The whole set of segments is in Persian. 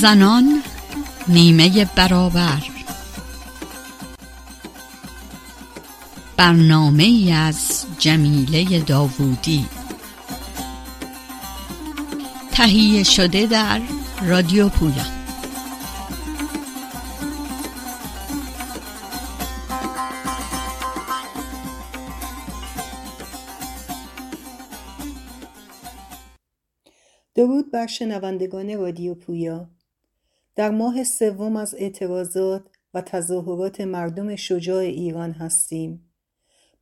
زنان نیمه برابر. برنامه از جمیله داوودی. تهیه شده در رادیو پویا. درود بر شنوندگان رادیو پویا. در ماه سوم از اعتراضات و تظاهرات مردم شجاع ایران هستیم.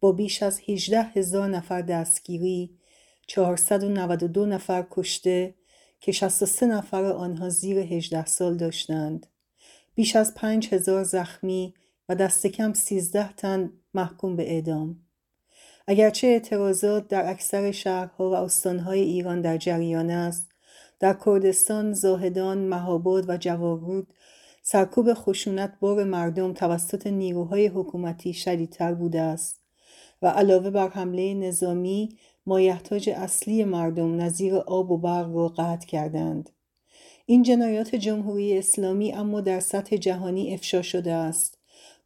با بیش از 18 هزار نفر دستگیری 492 نفر کشته که 63 نفر آنها زیر 18 سال داشتند. بیش از 5 هزار زخمی و دست کم 13 تن محکوم به اعدام. اگرچه اعتراضات در اکثر شهرها و استانهای ایران در جریان است در کردستان زاهدان مهاباد و جوارود سرکوب خشونت بار مردم توسط نیروهای حکومتی شدیدتر بوده است و علاوه بر حمله نظامی مایحتاج اصلی مردم نظیر آب و برق را قطع کردند. این جنایات جمهوری اسلامی اما در سطح جهانی افشا شده است.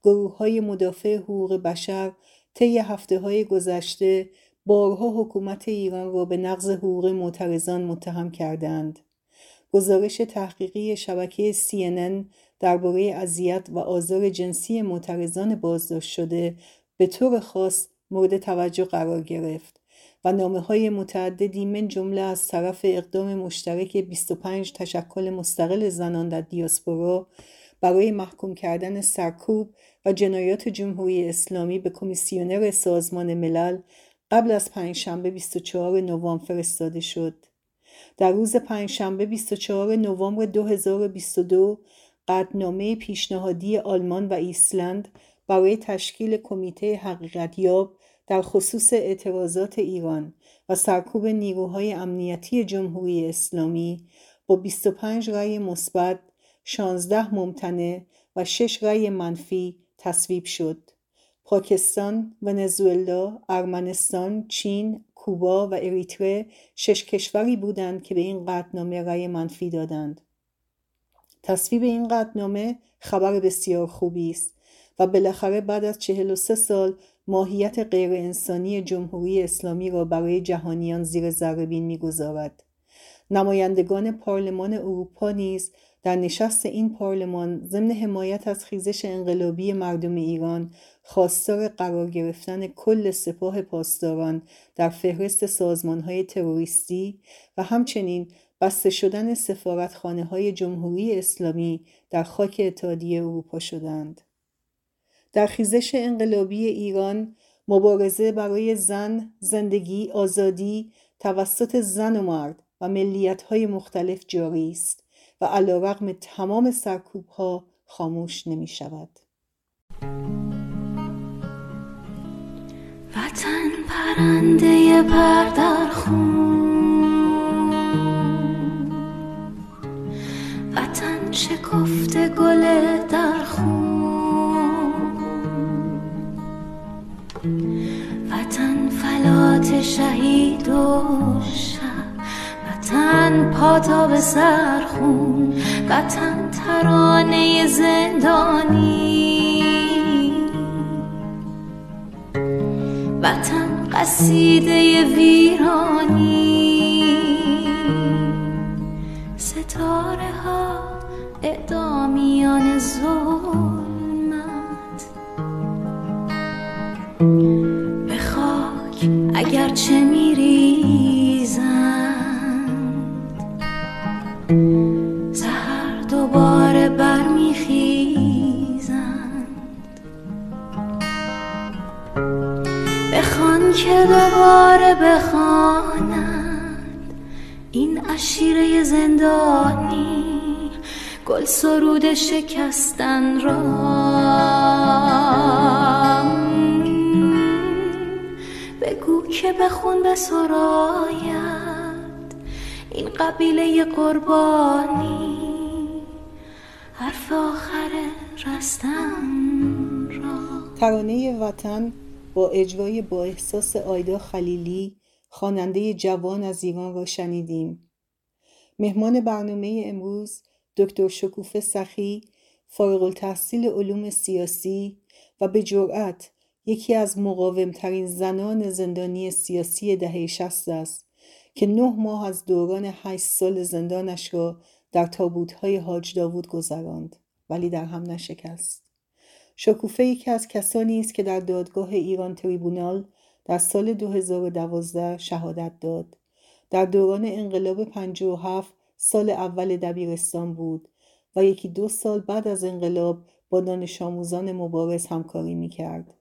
گروه های مدافع حقوق بشر طی هفته های گذشته بارها حکومت ایران را به نقض حقوق معترضان متهم کردند. گزارش تحقیقی شبکه CNN درباره اذیت و آزار جنسی معترضان بازداشت شده به طور خاص مورد توجه قرار گرفت و نامه های متعددی من جمله از طرف اقدام مشترک 25 تشکل مستقل زنان در دیاسپورا برای محکوم کردن سرکوب و جنایات جمهوری اسلامی به کمیسیونر سازمان ملل قبل از پنجشنبه 24 نوامبر فرستاده شد. در روز پنجشنبه 24 نوامبر 2022 قدنامه پیشنهادی آلمان و ایسلند برای تشکیل کمیته حقیقتیاب در خصوص اعتراضات ایران و سرکوب نیروهای امنیتی جمهوری اسلامی با 25 رأی مثبت 16 ممتنع و 6 رأی منفی تصویب شد. پاکستان، ونزوئلا، ارمنستان، چین، کوبا و اریتره شش کشوری بودند که به این قطعنامه رأی منفی دادند. تصویب این قطعنامه خبر بسیار خوبی است و بالاخره بعد از 43 سال ماهیت غیر انسانی جمهوری اسلامی را برای جهانیان زیر ذرهبین می‌گذارد. نمایندگان پارلمان اروپا نیز در نشست این پارلمان ضمن حمایت از خیزش انقلابی مردم ایران خواستار قرار گرفتن کل سپاه پاسداران در فهرست سازمانهای تروریستی و همچنین بسته شدن سفارتخانه های جمهوری اسلامی در خاک اتحادیه اروپا شدند. در خیزش انقلابی ایران مبارزه برای زن، زندگی، آزادی توسط زن و مرد و ملیت های مختلف جاری است و علا رقم تمام سرکوب ها خاموش نمی شود. وطن پرنده پر در خون. وطن شکفته گل در خون. وطن فلات شهید و وطن پاتا به سرخون. وطن ترانه زندانی. وطن قصیده ویرانی. ستاره ها اعدامیان ظلمت. به خاک اگرچه میریزند بخوانند. این اشیره زندانی گل سرود شکستن را. بگو که بخون به سراید این قبیله قربانی. حرف آخر رستن را. ترانه وطن با اجرای با احساس آیدا خلیلی خواننده جوان از ایران را شنیدیم. مهمان برنامه امروز دکتر شکوفه سخی فارغ التحصیل علوم سیاسی و به جرأت یکی از مقاومترین زنان زندانی سیاسی دهه شست است که نه ماه از دوران هشت سال زندانش را در تابوتهای حاج داوود گذراند ولی در هم نشکست. شکوفه یکی از کسانی است که در دادگاه ایران تریبونال در سال 2012 شهادت داد در دوران انقلاب 57 سال اول دبیرستان بود و یکی دو سال بعد از انقلاب با دانش آموزان مبارز همکاری می کرد.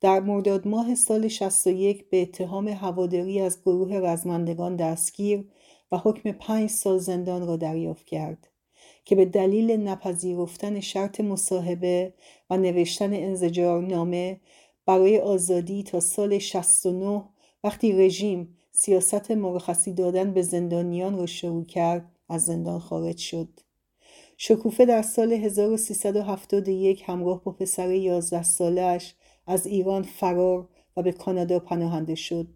در مرداد ماه سال 61 به اتهام هواداری از گروه رزمندگان دستگیر و حکم پنج سال زندان را دریافت کرد که به دلیل نپذیرفتن شرط مصاحبه و نوشتن انزجار نامه برای آزادی تا سال 69 وقتی رژیم سیاست مرخصی دادن به زندانیان را شروع کرد از زندان خارج شد. شکوفه در سال 1371 همراه با پسر 11 سالش از ایران فرار و به کانادا پناهنده شد.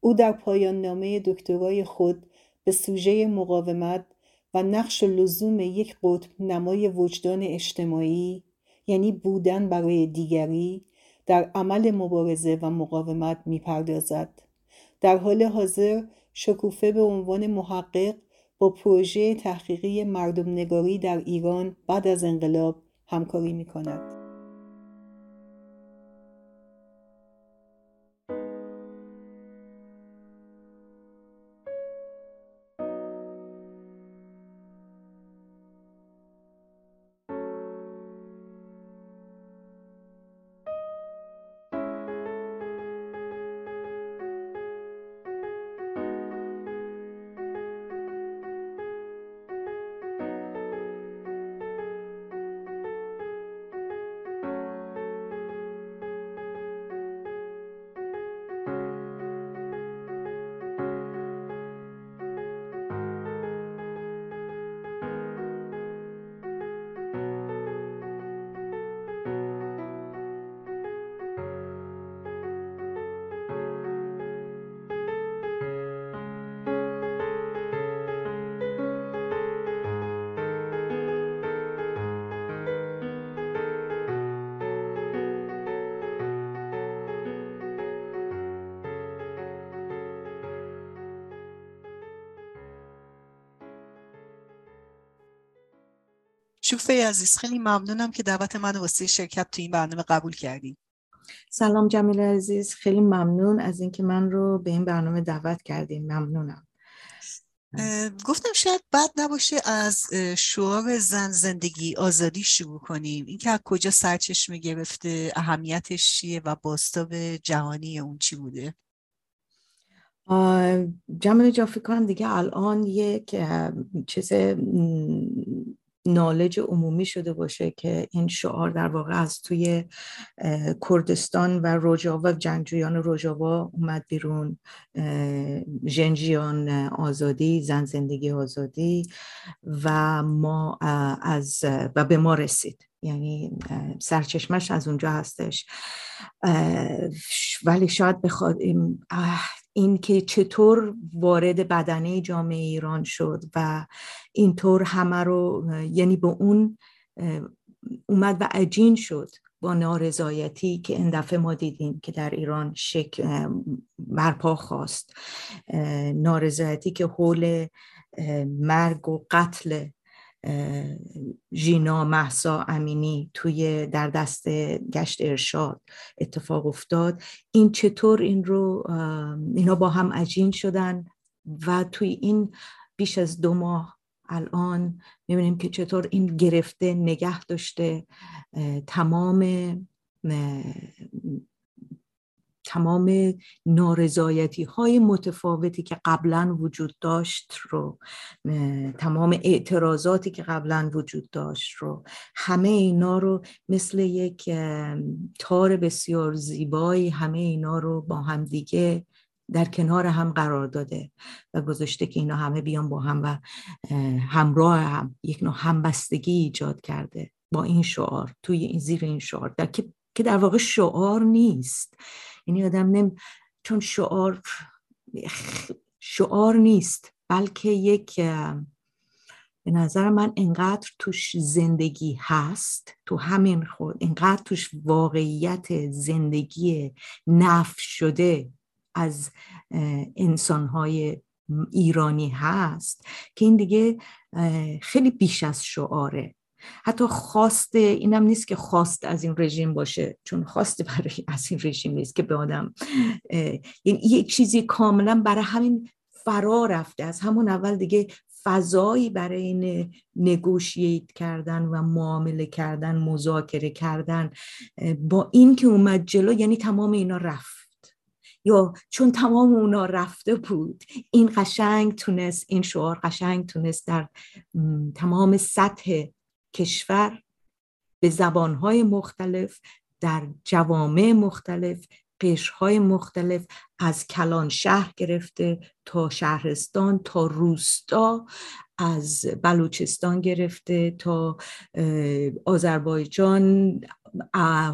او در پایان نامه دکترای خود به سوژه مقاومت و نقش لزوم یک قطب نمای وجدان اجتماعی یعنی بودن برای دیگری در عمل مبارزه و مقاومت می‌پردازد. در حال حاضر شکوفه به عنوان محقق با پروژه تحقیقی مردم نگاری در ایران بعد از انقلاب همکاری می کند. شوفه عزیز خیلی ممنونم که دعوت من واسه شرکت تو این برنامه قبول کردیم سلام جمیل عزیز خیلی ممنون از اینکه من رو به این برنامه دعوت کردیم ممنونم. گفتم شاید بد نباشه از شعار زن زندگی آزادی شروع کنیم. اینکه از کجا سرچشمه گرفته اهمیتش چیه و باستاب جهانی اون چی بوده؟ جمعه جا فکر کنم دیگه الان یک چیز نالج عمومی شده باشه که این شعار در واقع از توی کردستان و روجاوا جنگجویان روجاوا اومد بیرون. جنجیان آزادی زن زندگی آزادی و ما از و به ما رسید. یعنی سرچشمش از اونجا هستش. ولی شاید بخواد این که چطور وارد بدنه جامعه ایران شد و اینطور همه رو یعنی به اون اومد و عجین شد با نارضایتی که این دفعه ما دیدیم که در ایران شک برپا خواست. نارضایتی که حول مرگ و قتل ژینا محسا امینی توی در دست گشت ارشاد اتفاق افتاد. این چطور این رو اینا با هم عجین شدن و توی این بیش از دو ماه الان می‌بینیم که چطور این گرفته نگه داشته تمام تمام نارضایتی های متفاوتی که قبلا وجود داشت رو تمام اعتراضاتی که قبلا وجود داشت رو همه اینا رو مثل یک تار بسیار زیبایی همه اینا رو با هم دیگه در کنار هم قرار داده و گذاشته که اینا همه بیان با هم و همراه هم یک نوع همبستگی ایجاد کرده با این شعار توی این زیر این شعار در که در واقع شعار نیست. یعنی آدم نم چون شعار شعار نیست بلکه یک به نظر من انقدر توش زندگی هست تو همین خود انقدر توش واقعیت زندگی نف شده از انسانهای ایرانی هست که این دیگه خیلی بیش از شعاره. حتی خواست اینم نیست که خواست از این رژیم باشه چون خواست برای از این رژیم نیست که به آدم یعنی یک چیزی کاملا برای همین فرا رفته. از همون اول دیگه فضایی برای این نگوشیت کردن و معامله کردن مذاکره کردن با این که اومد جلو یعنی تمام اینا رفت. یا چون تمام اونا رفته بود این قشنگ تونست این شعار قشنگ تونست در تمام سطح کشور به زبانهای مختلف در جوامع مختلف قشرهای مختلف از کلان شهر گرفته تا شهرستان تا روستا از بلوچستان گرفته تا آذربایجان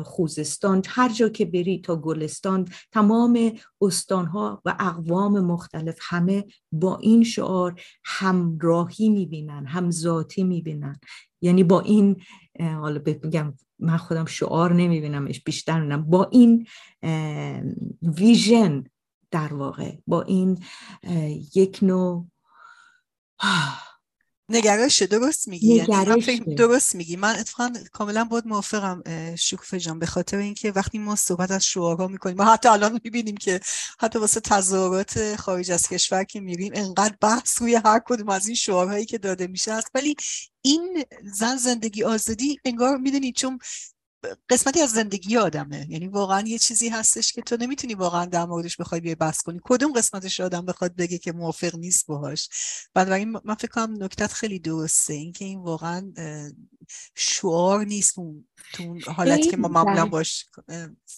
خوزستان هر جا که بری تا گلستان تمام استانها و اقوام مختلف همه با این شعار همراهی می‌بینن همذاتی می‌بینن. یعنی با این حالا بگم من خودم شعار نمیبینمش بیشتر نم با این ویژن در واقع با این یک نوع نگرش درست میگی؟ یعنی درست میگی. من اتفاقا کاملا بود موافقم شکوفه جان به خاطر اینکه وقتی ما صحبت از شعارها می‌کنیم ما حتی الان می‌بینیم که حتی واسه تظاهرات خارج از کشور که میریم انقدر بحث روی هر کدوم از این شعارهایی که داده میشه است. ولی این زن زندگی آزادی انگار می‌دونید چون قسمتی از زندگی آدمه. یعنی واقعا یه چیزی هستش که تو نمی‌تونی واقعا در موردش بخوای بیای بحث کنی. کدوم قسمتش آدم بخواد بگه که موافق نیست باهاش؟ بنابراین من فکر کنم نکتت خیلی درسته. اینکه این واقعا شعار نیست اون تو حالتی که ما معمولا باش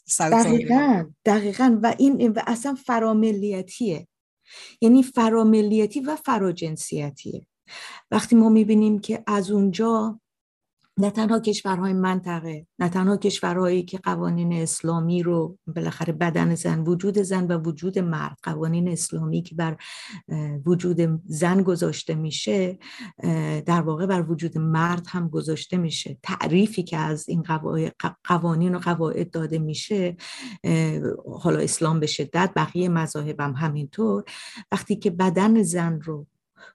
سر دقیقا دقیقا. و این و اصلا فراملیتیه. یعنی فراملیتی و فراجنسیتیه. وقتی ما می‌بینیم که از اونجا نه تنها کشورهای منطقه نه تنها کشورهایی که قوانین اسلامی رو بالاخره بدن زن وجود زن و وجود مرد قوانین اسلامی که بر وجود زن گذاشته میشه در واقع بر وجود مرد هم گذاشته میشه. تعریفی که از این قوانین و قواعد داده میشه حالا اسلام به شدت بقیه مذاهب هم همینطور. وقتی که بدن زن رو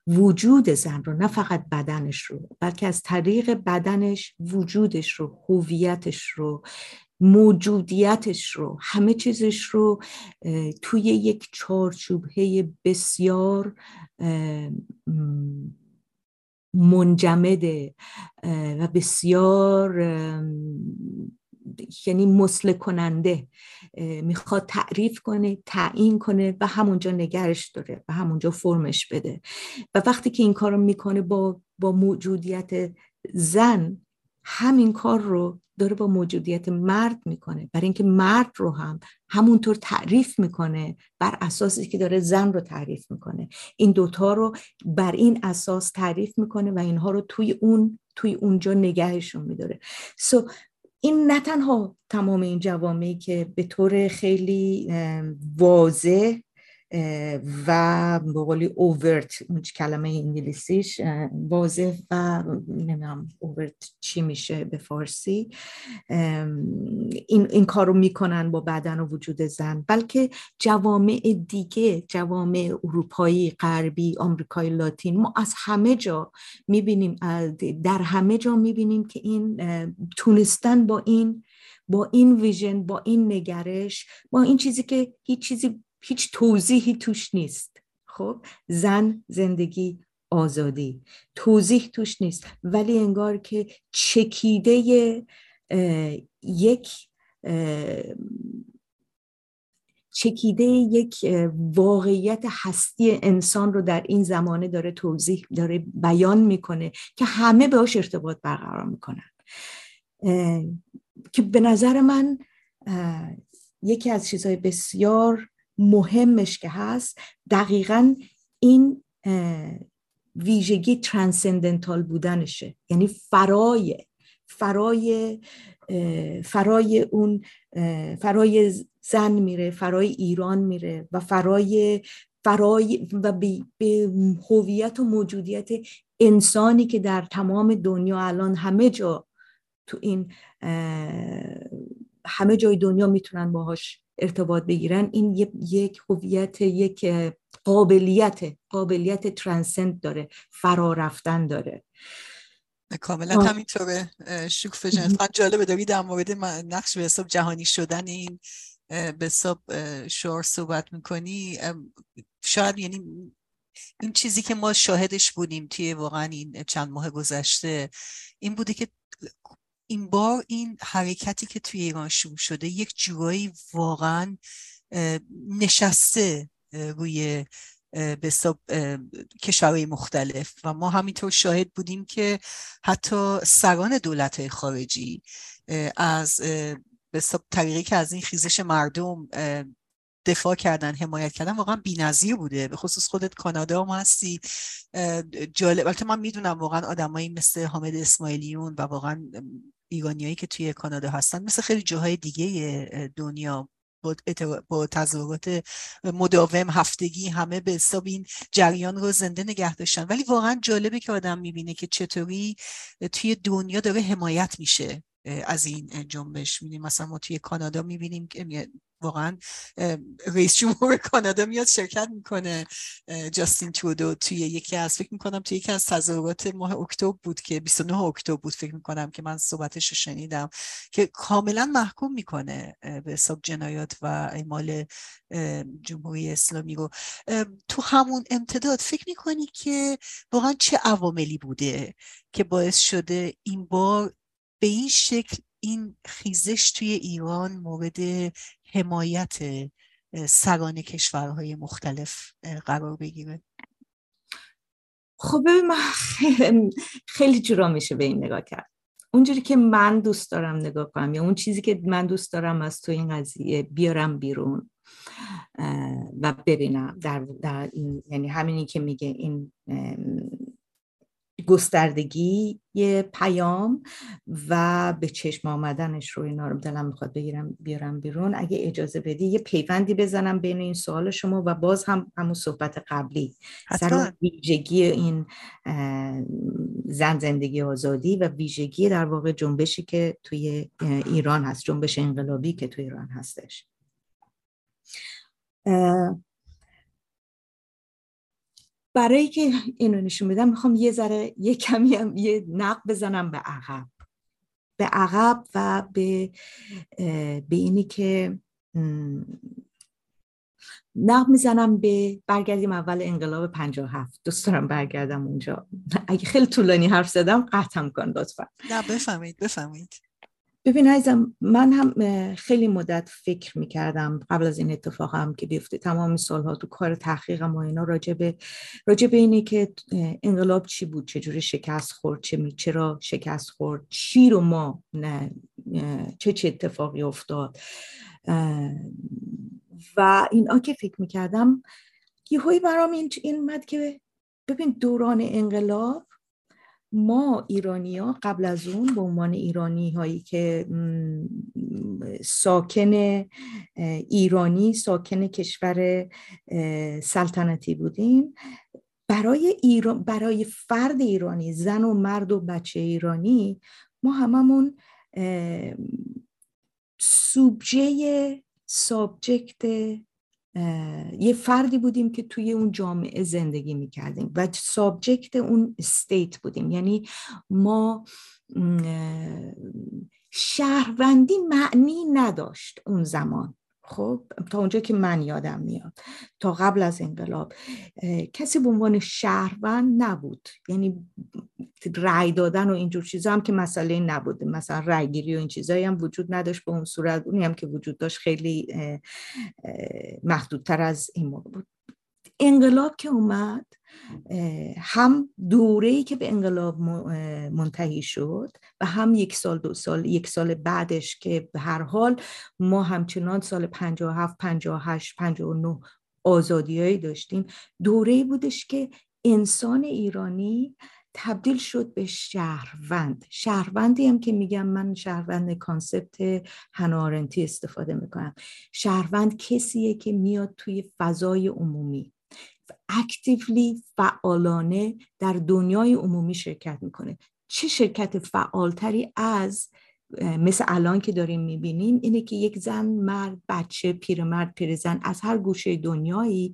وجود زن رو نه فقط بدنش رو بلکه از طریق بدنش وجودش رو هویتش رو موجودیتش رو همه چیزش رو توی یک چارچوبه بسیار منجمده و بسیار یعنی مسله کننده می‌خواد تعریف کنه تعیین کنه و همونجا نگرش داره و همونجا فرمش بده. و وقتی که این کارو می‌کنه با, با موجودیت زن همین کار رو داره با موجودیت مرد می‌کنه. برای اینکه مرد رو هم همونطور تعریف می‌کنه بر اساسی که داره زن رو تعریف می‌کنه. این دوتا رو بر این اساس تعریف می‌کنه و اینها رو توی اون توی اونجا نگهشون میداره. So, این نه تنها تمام این جوامعی که به طور خیلی واضح و به قولی اوورت کلمه انگلیسیش واضح و نمی‌دونم اوورت چی میشه به فارسی. این, این کار می‌کنن با بدن و وجود زن. بلکه جوامع دیگه جوامع اروپایی غربی آمریکای لاتین ما از همه جا می‌بینیم در همه جا می‌بینیم که این تونستن با این با این ویژن با این نگرش با این چیزی که هیچ چیزی هیچ توضیحی توش نیست. خب زن زندگی آزادی. توضیح توش نیست. ولی انگار که چکیده یک چکیده یک واقعیت هستی انسان رو در این زمانه داره توضیح داره بیان می‌کنه که همه بهش ارتباط برقرار می‌کنن. که به نظر من یکی از چیزهای بسیار مهمش که هست دقیقا این ویژگی ترانسندنتال بودنشه. یعنی فرای فرای فرای اون فرای زن میره فرای ایران میره و فرای فرای و به هویت و موجودیت انسانی که در تمام دنیا الان همه جا تو این همه جای دنیا می‌تونن باهاش ارتباط بگیرن این یک هویت یک قابلیت قابلیت ترانسنت داره فرا رفتن داره کاملا همینطوره. شکف جان جالبه داری در مورد نقش به حساب جهانی شدن این به حساب شعار صحبت می‌کنی؟ شاید یعنی این چیزی که ما شاهدش بودیم توی واقعا این چند ماه گذشته این بوده که این بار این حرکتی که توی ایران شروع شده یک جورایی واقعا نشسته روی به کشورهای مختلف. و ما همینطور شاهد بودیم که حتی سران دولت خارجی از به طریقی که از این خیزش مردم دفاع کردن حمایت کردن واقعا بی‌نظیر بوده. به خصوص خودت کانادا هم هستی. جالب البته من می‌دونم واقعا آدمایی مثل حامد اسماعیلیون و واقعا ایرانیایی که توی کانادا هستن مثل خیلی جاهای دیگه دنیا با تظاهرات مداوم هفتگی همه به حساب این جریان رو زنده نگه داشتن. ولی واقعا جالبه که آدم می‌بینه که چطوری توی دنیا داره حمایت میشه. از این جنبش می‌بینیم. مثلا ما توی کانادا می‌بینیم که واقعا رئیس جمهور کانادا میاد شرکت می‌کنه. جاستین ترودو توی یکی از فکر می‌کنم توی یکی از تظاهرات ماه اکتبر بود که 29 اکتبر بود فکر می‌کنم که من صحبتش رو شنیدم که کاملا محکوم می‌کنه به حساب جنایات و اعمال جمهوری اسلامی رو. تو همون امتداد فکر می‌کنی که واقعا چه عواملی بوده که باعث شده این بار به این شکل این خیزش توی ایران مورد حمایت سران کشورهای مختلف قرار بگیره. خب خیلی جورا میشه به این نگاه کرد. اونجوری که من دوست دارم نگاه کنم یا اون چیزی که من دوست دارم از تو این قضیه بیارم بیرون و ببینم در, در این یعنی همینی که میگه این گستردگی یه پیام و به چشم آمدنش رو اینا رو دلم می‌خواد بگیرم بیارم بیرون. اگه اجازه بدی یه پیوندی بزنم بین این سوال شما و باز هم همون صحبت قبلی. سر ویژگی این زن زندگی آزادی و ویژگی در واقع جنبشی که توی ایران هست جنبش انقلابی که توی ایران هستش. برای که اینو نشون بدم می‌خوام یه ذره یه کمی هم یه نق بزنم به عقب. به عقب و به به اینی که نق می‌زنم به برگردیم اول انقلاب 57 دوست دارم برگردم اونجا. اگه خیلی طولانی حرف زدم قطعم کن لطفا. نه بفهمید بفهمید ببین عزیزم من هم خیلی مدت فکر می‌کردم قبل از این اتفاق هم که بیفته. تمام سالها تو کار تحقیقم و اینا راجع به راجع به اینه که انقلاب چی بود چجوری شکست خورد چه می چرا شکست خورد چی رو ما نه چه چه اتفاقی افتاد. و اینا که فکر می‌کردم یه برام این این مد که ببین دوران انقلاب ما ایرانی ها قبل از اون به عنوان ایرانی هایی که ساکن ایرانی ساکن کشور سلطنتی بودیم. برای, ایران، برای فرد ایرانی زن و مرد و بچه ایرانی ما هممون سوبجه subject یه فردی بودیم که توی اون جامعه زندگی می‌کردیم و subject اون state بودیم. یعنی ما شهروندی معنی نداشت اون زمان. خب تا اونجا که من یادم میاد. تا قبل از انقلاب کسی به عنوان شهروند نبود. یعنی رأی دادن و اینجور چیزا هم که مسئله نبوده مثلا رأی گیری و این چیزایی هم وجود نداشت به اون صورت. اونی هم که وجود داشت خیلی محدودتر از این موقع بود. انقلاب که اومد هم دوره ای که به انقلاب منتهی شد و هم یک سال دو سال یک سال بعدش که به هر حال ما همچنان سال 57 58 59 آزادیایی داشتیم. دوره بودش که انسان ایرانی تبدیل شد به شهروند. شهروندی هم که میگم من شهروند کانسپت هنارنتی استفاده می‌کنم. شهروند کسیه که میاد توی فضای عمومی. اکتیولی فعالانه در دنیای عمومی شرکت می‌کنه. چه شرکت فعالتری از مثل الان که داریم می‌بینیم اینه که یک زن مرد بچه پیرمرد پیرزن از هر گوشه دنیایی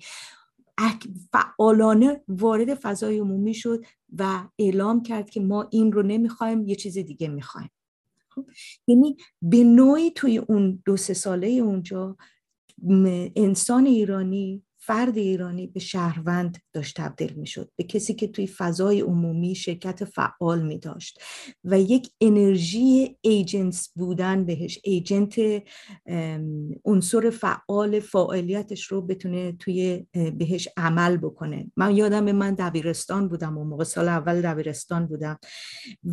فعالانه وارد فضای عمومی شد و اعلام کرد که ما این رو نمی‌خوایم یه چیز دیگه می‌خوایم. خب، یعنی به نوعی توی اون دو سه ساله اونجا انسان ایرانی فرد ایرانی به شهروند داشت تبدیل می شد به کسی که توی فضای عمومی شرکت فعال می داشت و یک انرژی ایجنس بودن بهش ایجنت عنصر فعال فعالیتش رو بتونه توی بهش عمل بکنه. من یادم من دبیرستان بودم و موقع سال اول دبیرستان بودم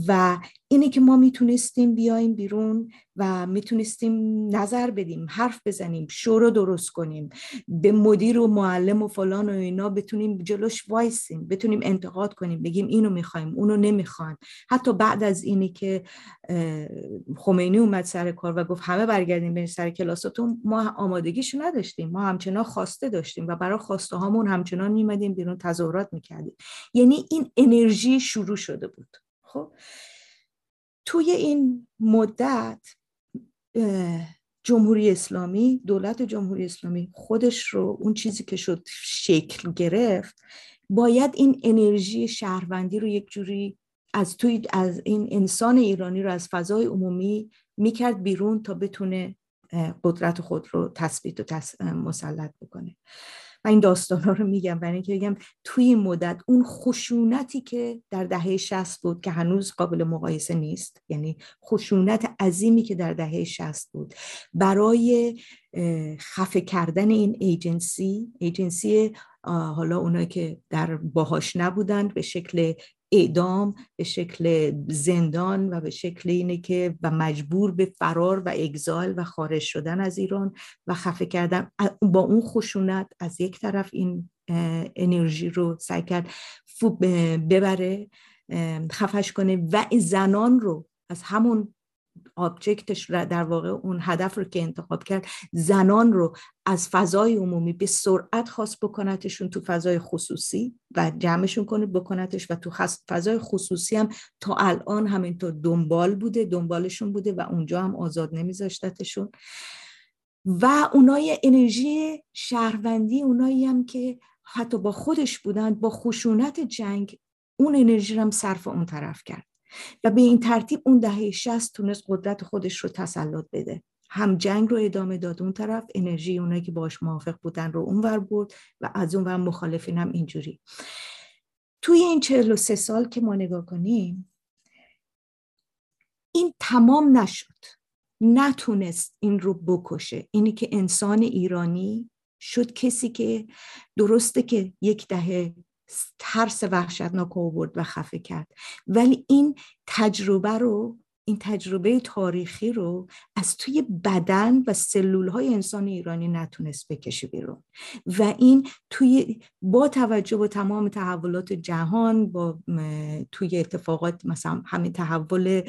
و اینه که ما می‌تونستیم بیایم بیرون و می‌تونستیم نظر بدیم حرف بزنیم شو رو درست کنیم به مدیر و معلم و فلان و اینا بتونیم جلوش وایسیم بتونیم انتقاد کنیم بگیم اینو می‌خوایم اونو نمی‌خوایم. حتی بعد از اینی که خمینی اومد سر کار و گفت همه برگردیم به سر کلاساتون ما آمادگیشو نداشتیم ما همچنان خواسته داشتیم و برای خواسته هامون همچنان میمدیم بیرون تظاهرات می‌کردیم. یعنی این انرژی شروع شده بود. خب؟ توی این مدت جمهوری اسلامی دولت جمهوری اسلامی خودش رو اون چیزی که شد شکل گرفت باید این انرژی شهروندی رو یک جوری از توی از این انسان ایرانی رو از فضای عمومی می‌کرد بیرون تا بتونه قدرت خود رو تثبیت و مسلط بکنه. و این داستان ها رو میگم برای اینکه بگم توی این مدت اون خشونتی که در دهه 60 بود که هنوز قابل مقایسه نیست یعنی خشونت عظیمی که در دهه 60 بود برای خفه کردن این ایجنسی ایجنسی حالا اونایی که در باهاش نبودند به شکل اعدام به شکل زندان و به شکل اینه که و مجبور به فرار و اگزال و خارج شدن از ایران و خفه کردن. با اون خشونت از یک طرف این انرژی رو سعی کرد ببره خفش کنه و زنان رو از همون آبجکتش در واقع اون هدف رو که انتخاب کرد زنان رو از فضای عمومی به سرعت خواست بکنتشون تو فضای خصوصی و جمعشون کنه بکنتش و تو فضای خصوصی هم تا الان همینطور دنبال بوده دنبالشون بوده و اونجا هم آزاد نمیذاشتتشون. و اونای انرژی شهروندی اونایی هم که حتی با خودش بودند با خشونت جنگ اون انرژی رو هم صرف اون طرف کرد. و به این ترتیب اون دهه شست تونست قدرت خودش رو تسلط بده. هم جنگ رو ادامه داد اون طرف انرژی اونایی که باش موافق بودن رو اونور برد و از اون ور مخالفین هم اینجوری. توی این 43 سال که ما نگاه کنیم این تمام نشد. نتونست این رو بکشه. اینی که انسان ایرانی شد کسی که درسته که یک دهه ترس وحشتناک آورد و خفه کرد. ولی این تجربه رو این تجربه تاریخی رو از توی بدن و سلول های انسان ایرانی نتونست بکشه بیرون. و این توی با توجه به تمام تحولات جهان با توی اتفاقات مثلا همین تحول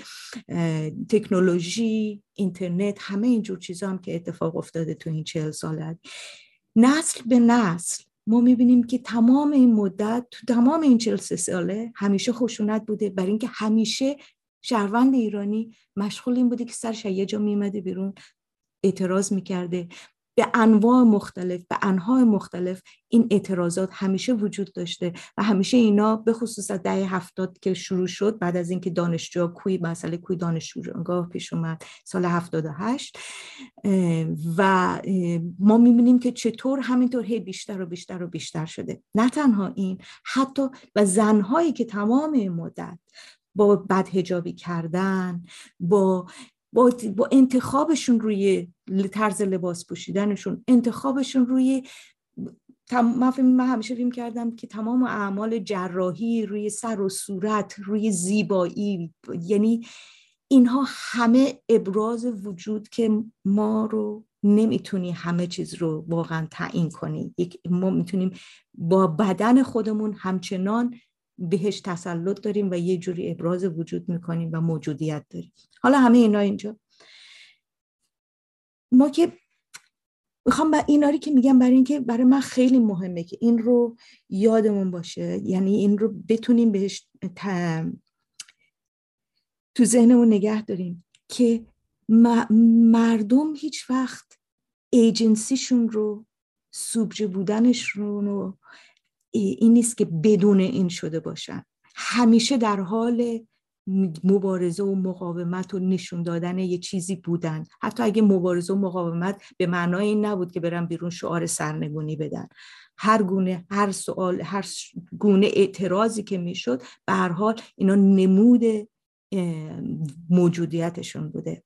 تکنولوژی اینترنت همه اینجور چیزا هم که اتفاق افتاده تو این چهل ساله. نسل به نسل ما می‌بینیم که تمام این مدت تو تمام این چل ساله همیشه خشونت بوده. برای اینکه همیشه شهروند ایرانی مشغول این بوده که سرش یه جا میمده بیرون اعتراض می‌کرده. به انواع مختلف به انواع مختلف این اعتراضات همیشه وجود داشته و همیشه اینا به خصوص از دهه هفتاد که شروع شد بعد از اینکه دانشجو کوی مسئله کوی دانشجوگاه پیش اومد سال 78 و ما می‌بینیم که چطور همینطور هی بیشتر و بیشتر و بیشتر شده. نه تنها این حتی و زنهایی که تمام مدت با بدهجابی کردن با با, با انتخابشون روی طرز لباس پوشیدنشون انتخابشون روی من, من همیشه فیلم کردم که تمام اعمال جراحی روی سر و صورت روی زیبایی یعنی اینها همه ابراز وجود که ما رو نمی‌تونی همه چیز رو واقعا تعیین کنی. ما می‌تونیم با بدن خودمون همچنان بهش تسلط داریم و یه جوری ابراز وجود می‌کنیم و موجودیت داریم. حالا همه اینا اینجا. ما که می‌خوام با ایناری که میگم برای اینکه برای من خیلی مهمه که این رو یادمون باشه. یعنی این رو بتونیم بهش تو ذهنمون نگه داریم که مردم هیچ وقت ایجنسیشون رو سوبژه بودنش رو این نیست که بدون این شده باشن. همیشه در حال مبارزه و مقاومت و نشون دادن یه چیزی بودن. حتی اگه مبارزه و مقاومت به معنای این نبود که برن بیرون شعار سرنگونی بدن. هر گونه هر سوال هر گونه اعتراضی که می‌شد به هر حال اینا نمود موجودیتشون بوده.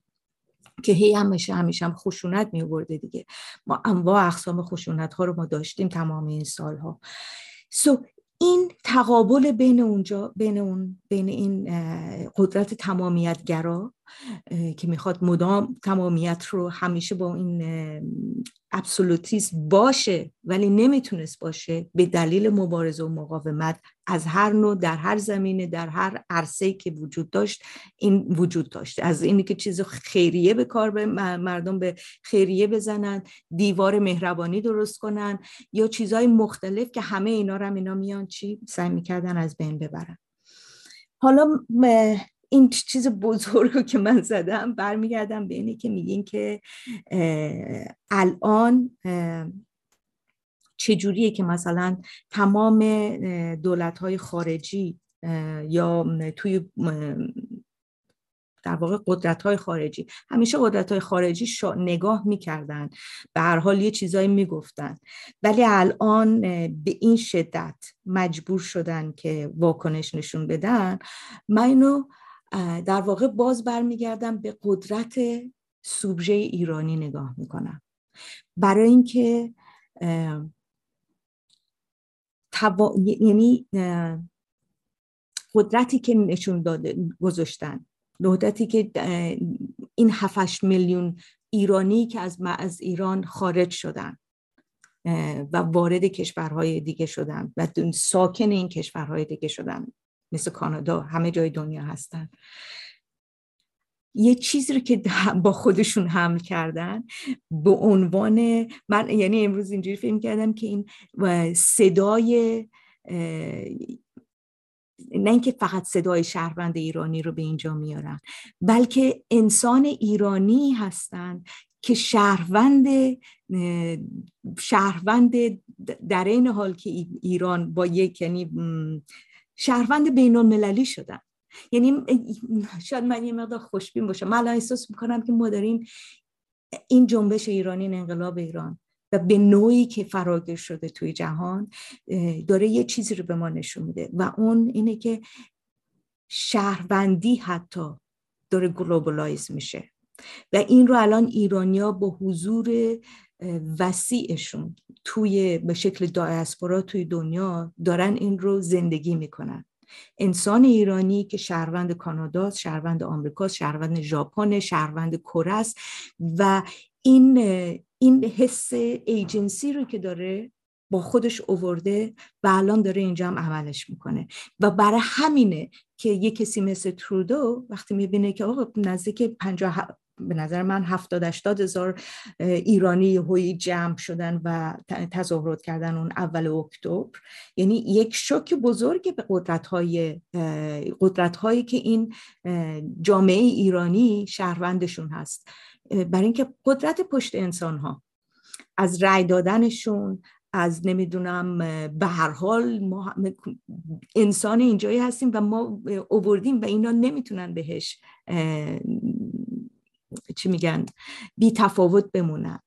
که هی همیشه همیشه هم خشونت می دیگه. ما انواع اقسام خشونت ها رو ما داشتیم تمام این سالها. سو این تقابل بین اونجا بین اون بین این قدرت تمامیتگرا که می‌خواد مدام تمامیت رو همیشه با این ابسولوتیسم باشه ولی نمی‌تونست باشه به دلیل مبارزه و مقاومت از هر نوع در هر زمینه در هر عرصه که وجود داشت این وجود داشت. از اینی که چیز خیریه به کار به مردم به خیریه بزنن دیوار مهربانی درست کنن یا چیزهای مختلف که همه اینا رو هم اینا میان چی؟ سعی می‌کردن از بین ببرن. حالا این چیز بزرگ که من زدم برمیگردم به اینه که میگین که الان چجوریه که مثلا تمام دولت های خارجی یا توی در واقع قدرت های خارجی همیشه قدرت های خارجی نگاه می‌کردن به هر حال یه چیزایی می‌گفتن ولی الان به این شدت مجبور شدن که واکنش نشون بدن من اینو در واقع باز برمیگردم به قدرت سوبژه ایرانی نگاه می‌کنم. برای اینکه یعنی قدرتی که نشون داده گذاشتن قدرتی که این 7 میلیون ایرانی که از از ایران خارج شدن و وارد کشورهای دیگه شدن و ساکن این کشورهای دیگه شدن مثل کانادا همه جای دنیا هستن. یه چیزی رو که با خودشون حمل کردن به عنوان من یعنی امروز اینجوری فکر کردم که این صدای نه اینکه فقط صدای شهروند ایرانی رو به اینجا میارن بلکه انسان ایرانی هستند که شهروند شهروند در این حال که ایران با یک یعنی شهروند بین المللی شدن یعنی شاید من یه مقدار خوشبین باشم. من احساس می‌کنم که ما داریم این جنبش ایرانی این انقلاب ایران و به نوعی که فراگیر شده توی جهان داره یه چیزی رو به ما نشون میده و اون اینه که شهروندی حتی داره globalize میشه. و این رو الان ایرانیا با حضور وسیعشون توی به شکل diaspora توی دنیا دارن این رو زندگی می‌کنن. انسان ایرانی که شهروند کانادا، شهروند آمریکا، شهروند ژاپن، شهروند کره و این این حس ایجنسی رو که داره با خودش اوورده و الان داره اینجا هم عملش می‌کنه. و برای همینه که یه کسی مثل ترودو وقتی می‌بینه که آقا نزدیک پنجاه به نظر من هفتاد اشتاد هزار ایرانی هوی جمع شدن و تظاهرات کردن اون اول اکتبر. یعنی یک شوک بزرگ به قدرت های قدرت هایی که این جامعه ایرانی شهروندشون هست. برای اینکه قدرت پشت انسان ها از رأی دادنشون از نمی‌دونم به هر حال ما انسان اینجایی هستیم و ما اووردیم و اینا نمی‌تونن بهش چی میگن بی تفاوت بمونن.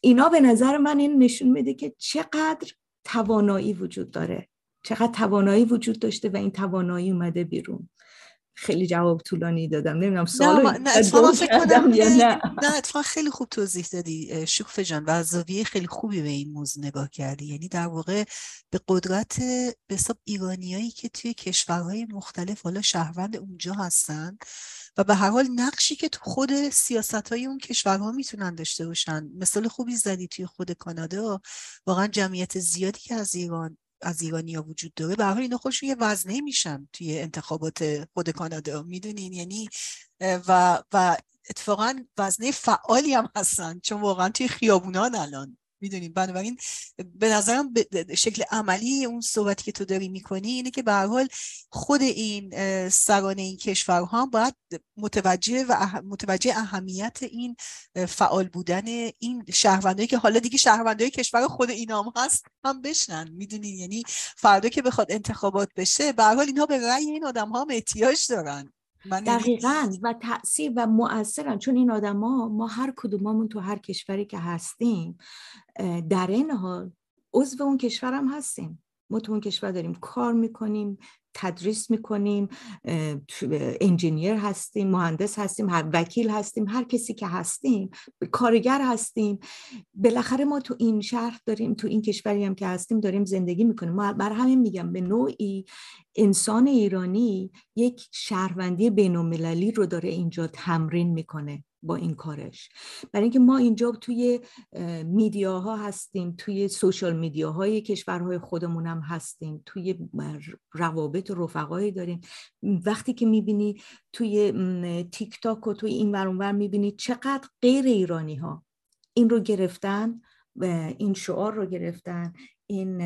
اینا به نظر من این نشون میده که چقدر توانایی وجود داره. چقدر توانایی وجود داشته و این توانایی اومده بیرون. خیلی جواب طولانی دادم. نمی‌دونم سوال نه, نه, نه. نه خیلی خوب توضیح دادی شکوفه جان و زاویه خیلی خوبی به این موضوع نگاه کردی. یعنی در واقع به قدرت به حساب ایرانیایی که توی کشورهای مختلف حالا شهروند اونجا هستن و به هر حال نقشی که تو خود سیاست های اون کشورها می‌تونن داشته باشن. مثال خوبی زدی توی خود کانادا. واقعا جمعیت زیادی که از ایران از ایرانیا وجود داره. به اینا خودشون یه وزنه میشن توی انتخابات خود کانادا. می‌دونین؟ یعنی و و اتفاقا وزنه فعالی هم هستن. چون واقعا توی خیابونان الان. می‌دونیم. بنابراین به نظرم به شکل عملی اون صحبتی که تو داری می‌کنی اینه که به حال خود این سران این کشورها باید متوجه و متوجه اهمیت این فعال بودن این شهروندایی که حالا دیگه شهروندای کشور خود اینا هم هست هم بشنن. می‌دونین یعنی فردا که بخواد انتخابات بشه به حال اینها به رأی این آدم ها احتیاج دارن. دقیقا و تاثیر و مؤثرن چون این آدم ها ما هر کدوممون تو هر کشوری که هستیم در این حال عضو اون کشور هم هستیم. ما تو اون کشور داریم کار می‌کنیم تدریس می‌کنیم انجینیر هستیم مهندس هستیم هر وکیل هستیم هر کسی که هستیم کارگر هستیم. بالاخره ما تو این شهر داریم تو این کشوری هم که هستیم داریم زندگی می‌کنیم. ما بر همین میگم به نوعی انسان ایرانی یک شهروندی بین رو داره اینجا تمرین می‌کنه با این کارش. برای اینکه ما اینجا توی میدیاها هستیم توی سوشال میدیاهای کشورهای خودمون هم هستیم توی روابط و رفقایی داریم. وقتی که می‌بینی توی تیک تاک و توی این ورانور می‌بینی چقدر غیر ایرانی ها این رو گرفتن این شعار رو گرفتن این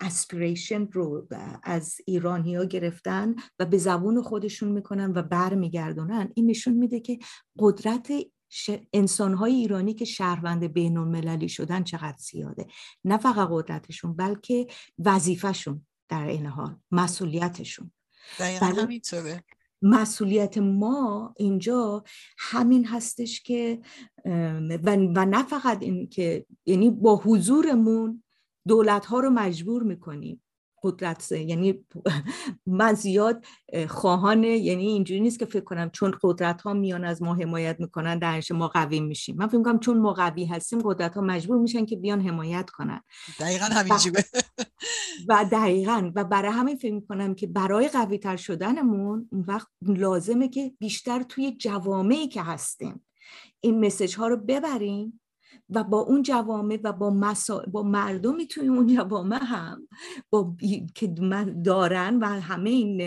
اسپریشن رو از ایرانی ها گرفتن و به زبون خودشون می‌کنن و بر میگردونن این نشون میده که قدرت انسان های ایرانی که شهروند بین المللی شدن چقدر زیاده. نه فقط قدرتشون بلکه وظیفهشون در این حال مسئولیتشون. همینطوره. مسئولیت ما اینجا همین هستش که و, و نه فقط این که یعنی با حضورمون دولت ها رو مجبور می‌کنیم قدرت یعنی من زیاد خواهان یعنی اینجوری نیست که فکر کنم چون قدرت ها میان از ما حمایت می‌کنن درش ما قوی میشیم. من فکر می‌کنم چون ما قوی هستیم قدرت ها مجبور میشن که بیان حمایت کنن. دقیقا همینجوره و دقیقا. و برای همین فکر می‌کنم که برای قوی تر شدنمون اون وقت لازمه که بیشتر توی جوامعی که هستیم این مسیج ها رو ببریم و با اون جوامع و با, مسا... با مردمی توی اون جوامع هم با... که دارن و همه این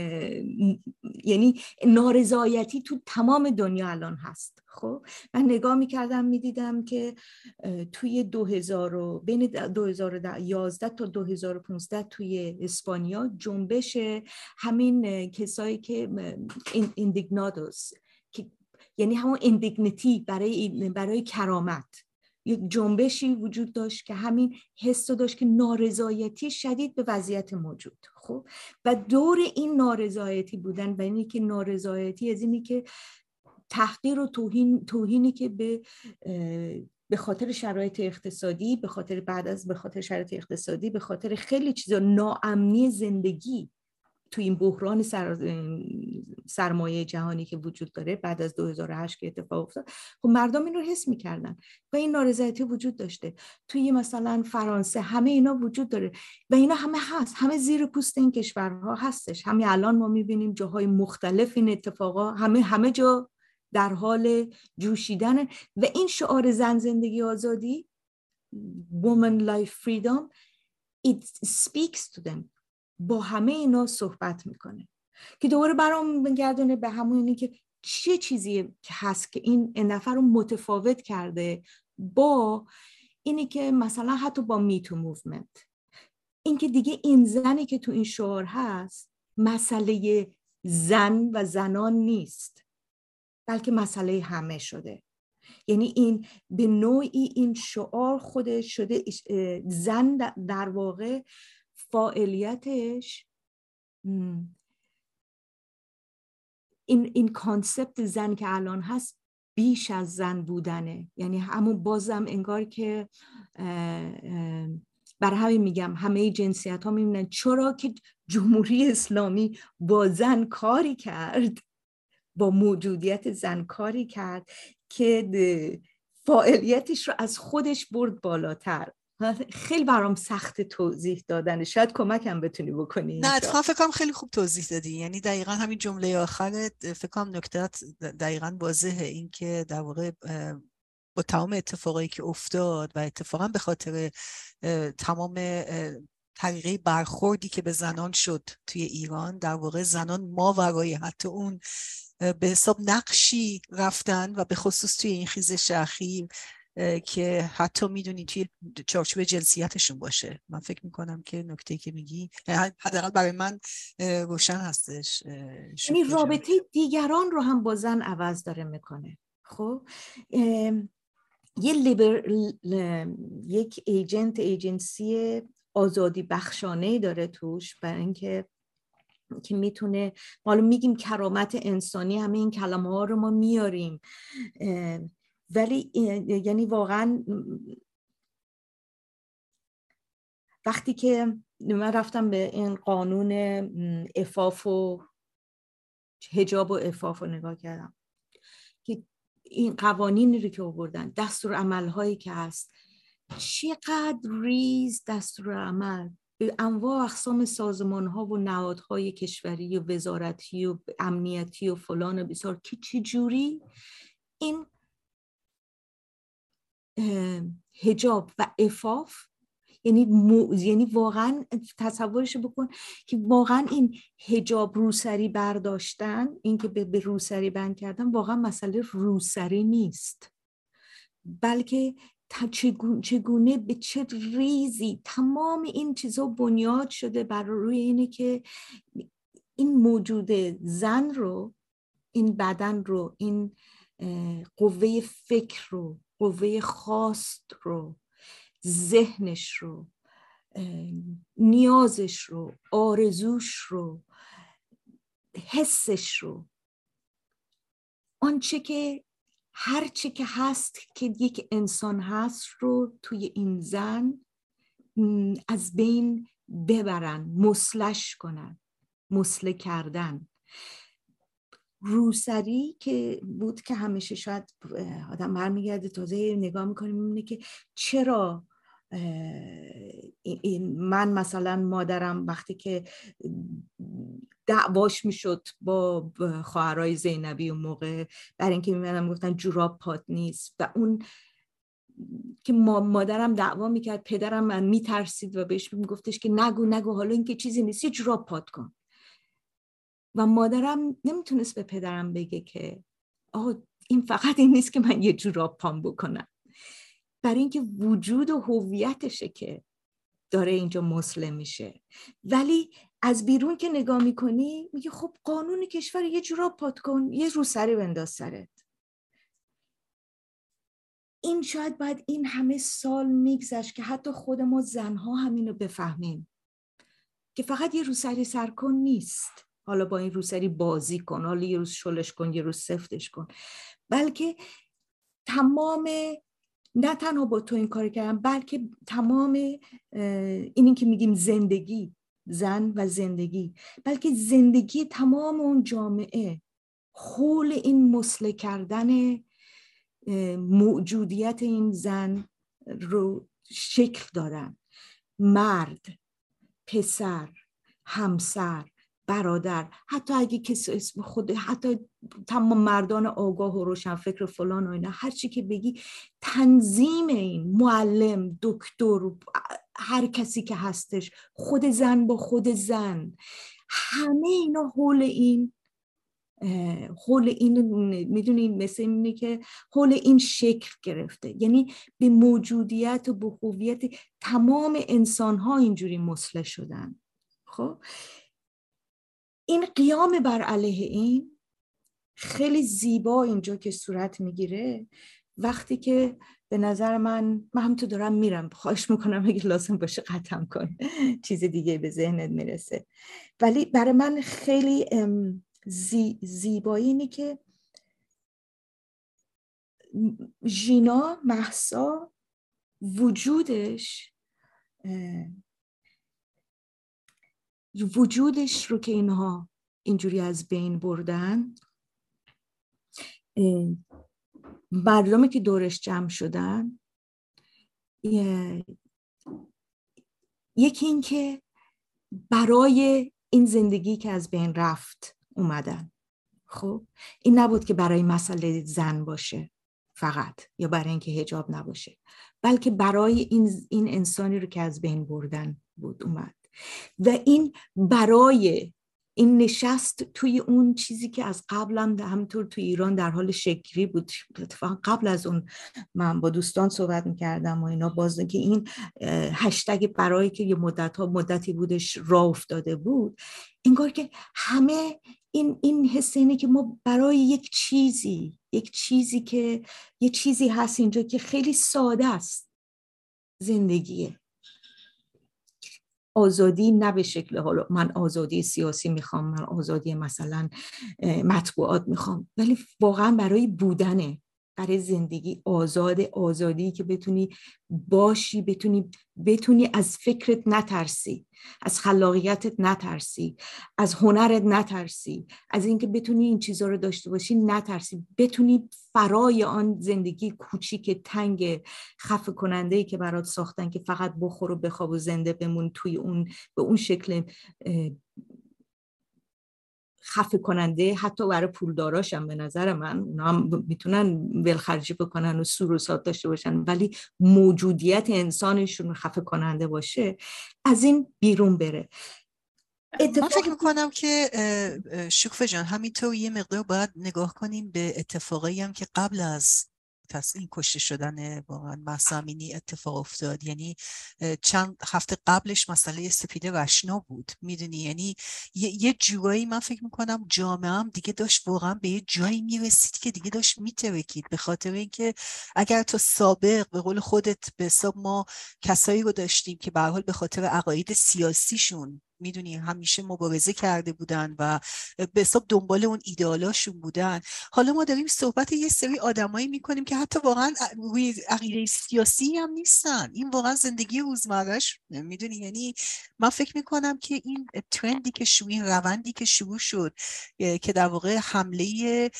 یعنی نارضایتی تو تمام دنیا الان هست. خب؟ من نگاه می‌کردم می‌دیدم که توی 2000 بین 2011 تا 2015 توی اسپانیا جنبش همین کسایی که ایندیگنادوس یعنی همون ایندیگنیتی برای برای کرامت. یک جنبشی وجود داشت که همین حس داشت که نارضایتی شدید به وضعیت موجود خب؟ و دور این نارضایتی بودن و اینی که نارضایتی از اینی که تحقیر و توهین توهینی که به به خاطر شرایط اقتصادی به خاطر بعد از به خاطر شرایط اقتصادی به خاطر خیلی چیزا ناامنی زندگی تو این بحران سر... سرمایه جهانی که وجود داره بعد از 2008 که اتفاق افتاد خب مردم این رو حس می‌کردن و این نارضایتی وجود داشته. توی مثلا فرانسه همه اینا وجود داره و اینا همه هست همه زیر پوست این کشورها هستش. همه الان ما می‌بینیم جاهای مختلف این اتفاقا همه همه جا در حال جوشیدن و این شعار زن زندگی آزادی woman life freedom it speaks to them. با همه اینا صحبت می‌کنه. که دوباره برام بگردونه به همونی که چه چیزی هست که این نفر رو متفاوت کرده با اینی که مثلا حتی با Me Too movement این که دیگه این زنی که تو این شعار هست مسئله زن و زنان نیست بلکه مسئله همه شده. یعنی این به نوعی این شعار خودش شده زن در واقع فاعلیتش این این کانسپت زن که الان هست بیش از زن بودنه. یعنی همون بازم انگار که بر همین میگم همه جنسیت ها می‌بینن. چرا که جمهوری اسلامی با زن کاری کرد؟ با موجودیت زن کاری کرد که فاعلیتش رو از خودش برد بالاتر. خیلی برام سخت توضیح دادن شاید کمکم بتونی بکنی نه اتفاقا فکرم خیلی خوب توضیح دادی. یعنی دقیقا همین جمله آخرت فکرم نکتت دقیقا واضحه. این که در واقع با تمام اتفاقایی که افتاد و اتفاقا به خاطر تمام طریقه برخوردی که به زنان شد توی ایران در واقع زنان ما ورای حتی اون به حساب نقشی رفتن و به خصوص توی این خیزش اخیر که حتی می‌دونی توی چارچوب جنسیتشون باشه. من فکر می‌کنم که نکته که میگی حداقل برای من روشن هستش. یعنی رابطه دیگران رو هم با زن عوض داره می‌کنه. خب؟ یه لیبر... یک ایجنت ایجنسی آزادی بخشانه داره توش برای اینکه که می‌تونه حالا میگیم کرامت انسانی همه این کلمه ها رو ما میاریم. ولی یعنی واقعا وقتی که من رفتم به این قانون افاف و هجاب و افاف رو نگاه کردم که این قوانینی رو که آوردن دستور عمل هایی که هست چقدر ریز دستور عمل به انواع اقسام سازمان ها و نهادهای کشوری و وزارتی و امنیتی و فلان و بسار که چجوری این هجاب و افاف یعنی یعنی واقعا تصورش بکن که واقعا این هجاب روسری برداشتن اینکه به, به روسری بند کردن واقعا مسئله روسری نیست. بلکه چگونه به چه ریزی تمام این چیزا بنیاد شده بر روی اینه که این موجود زن رو این بدن رو این قوه فکر رو قوه خواست رو ذهنش رو نیازش رو آرزوش رو حسش رو. آنچه که هر چی که هست که یک انسان هست رو توی این زن از بین ببرن مسلش کنن مسله کردن. روسری که بود که همیشه شاید آدم برمیگرده تازه نگاه می‌کنیم می‌بینه که چرا من مثلا مادرم وقتی که دعواش می‌شد با خواهرای زینبی و موقع برای اینکه میمدن گفتن جوراب پات نیست و اون که مادرم دعوا می‌کرد پدرم من میترسید و بهش میگفتش که نگو نگو حالا اینکه چیزی نیست یه جوراب پات کن. و مادرم نمی‌تونست به پدرم بگه که آه این فقط این نیست که من یه جوراب پام بکنم. برای اینکه وجود و هویتشه که داره اینجا مسلم میشه. ولی از بیرون که نگاه می‌کنی میگه خب قانون کشور یه جورا پات کن یه رو سری بنداز سرت. این شاید باید این همه سال میگذشت که حتی خود ما زنها همینو بفهمیم. که فقط یه روسری سر کن نیست. حالا با این روسری بازی کن حالا یه روز شلش کن یه روز سفتش کن. بلکه تمام نه تنها با تو این کار کردم بلکه تمام اینی که میگیم زندگی زن و زندگی. بلکه زندگی تمام اون جامعه حول این مسله کردن موجودیت این زن رو شکل دارن. مرد پسر همسر. برادر حتی اگه کسی اسم خود حتی تمام مردان آگاه و روشن فکر فلان و اینا هر چی که بگی تنظیم این معلم دکتر هر کسی که هستش خود زن با خود زن همه اینا حول این حول این می‌دونین مثل اینه که حول این شکل گرفته. یعنی به موجودیت و به هویت تمام انسان ها اینجوری مسله شدن. خب؟ این قیام بر علیه این خیلی زیبا اینجا که صورت می‌گیره. وقتی که به نظر من من هم تو دارم میرم خواهش می‌کنم اگه لازم باشه قطعم کن چیز دیگه به ذهنت می‌رسه. ولی برای من خیلی زی زیبایی اینه که ژینا محسا وجودش وجودش رو که اینها اینجوری از بین بردن؟ مردمی که دورش جمع شدن یکی این که برای این زندگی که از بین رفت اومدن. خب این نبود که برای مسئله زن باشه فقط یا برای اینکه هجاب نباشه بلکه برای این, این انسانی رو که از بین بردن بود اومد. و این برای این نشست توی اون چیزی که از قبلم همطور توی ایران در حال شکری بود. اتفاقا قبل از اون من با دوستان صحبت می‌کردم و اینا باز که این هشتگ برای که یه مدت ها مدتی بودش راه افتاده بود انگار که همه این این حس اینه که ما برای یک چیزی یک چیزی که یه چیزی هست اینجا که خیلی ساده است زندگیه. آزادی نه به شکل حالا من آزادی سیاسی می‌خوام من آزادی مثلا مطبوعات می‌خوام ولی واقعا برای بودنه برای زندگی آزاد آزادی که بتونی باشی بتونی بتونی از فکرت نترسی از خلاقیتت نترسی از هنرت نترسی از اینکه بتونی این چیزها رو داشته باشی نترسی. بتونی فرای آن زندگی کوچیک تنگ خفه کننده ای که برات ساختن که فقط بخور و بخواب و زنده بمون توی اون به اون شکل خفه کننده حتی برای پولداراشم به نظر من اونا هم می‌تونن ولخرجی بکنن و سور و ساد داشته باشن ولی موجودیت انسانشون خفه کننده باشه از این بیرون بره. من فکر می‌کنم که شکفه جان همینطور یه مقدار باید نگاه کنیم به اتفاقایی هم که قبل از پس این کشته شدن واقعا مسامینی اتفاق افتاد. یعنی چند هفته قبلش مسئله سپیده رشنا بود. می‌دونی؟ یعنی یه, جورایی من فکر می‌کنم جامعه هم دیگه داشت واقعا به یه جایی می‌رسید که دیگه داشت میترکید. به خاطر اینکه اگر تو سابق به قول خودت به حساب ما کسایی رو داشتیم که به حال به خاطر عقاید سیاسیشون می‌دونی همیشه مبارزه کرده بودن و به حساب دنبال اون ایدالاشون بودن. حالا ما داریم صحبت یه سری آدمایی می‌کنیم که حتی واقعا روی عقیده سیاسی هم نیستن. این واقعا زندگی روزمرهش می‌دونی؟ یعنی من فکر می‌کنم که این ترندی که شروع این روندی که شروع شد که در واقع حمله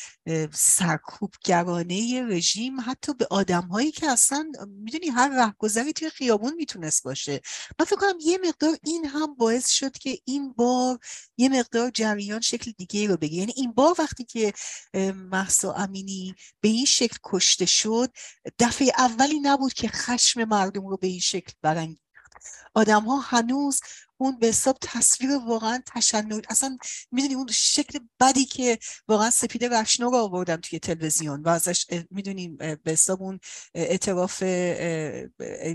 سرکوبگرانه رژیم حتی به آدمهایی که اصلا می‌دونی هر رهگذری توی خیابون می‌تونست باشه. من فکر کنم یه مقدار این هم باعث شد که این بار یه مقدار جریان شکل دیگه رو بگیره یعنی این بار وقتی که محسا امینی به این شکل کشته شد دفعه اولی نبود که خشم مردم رو به این شکل برانگیخت. آدم ها هنوز اون به حساب تصویر واقعا تشنج اصلا می‌دونی اون شکل بدی که واقعا سپیده رشنا رو آوردن توی تلویزیون و ازش می‌دونیم به حساب اون اعتراف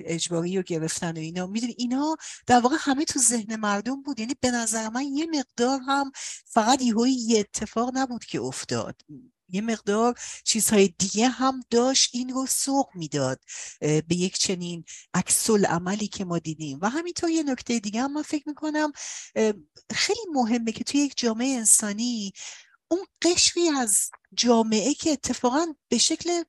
اجباری رو گرفتن و اینا. می‌دونی اینا در واقع همه تو ذهن مردم بود. یعنی به نظر من یه مقدار هم فقط یه اتفاق نبود که افتاد. یه مقدار چیزهای دیگه هم داشت این رو سوق می‌داد به یک چنین عکس عملی که ما دیدیم. و همینطور یه نکته دیگه هم من فکر می‌کنم خیلی مهمه که توی یک جامعه انسانی اون قشری از جامعه که اتفاقا به شکل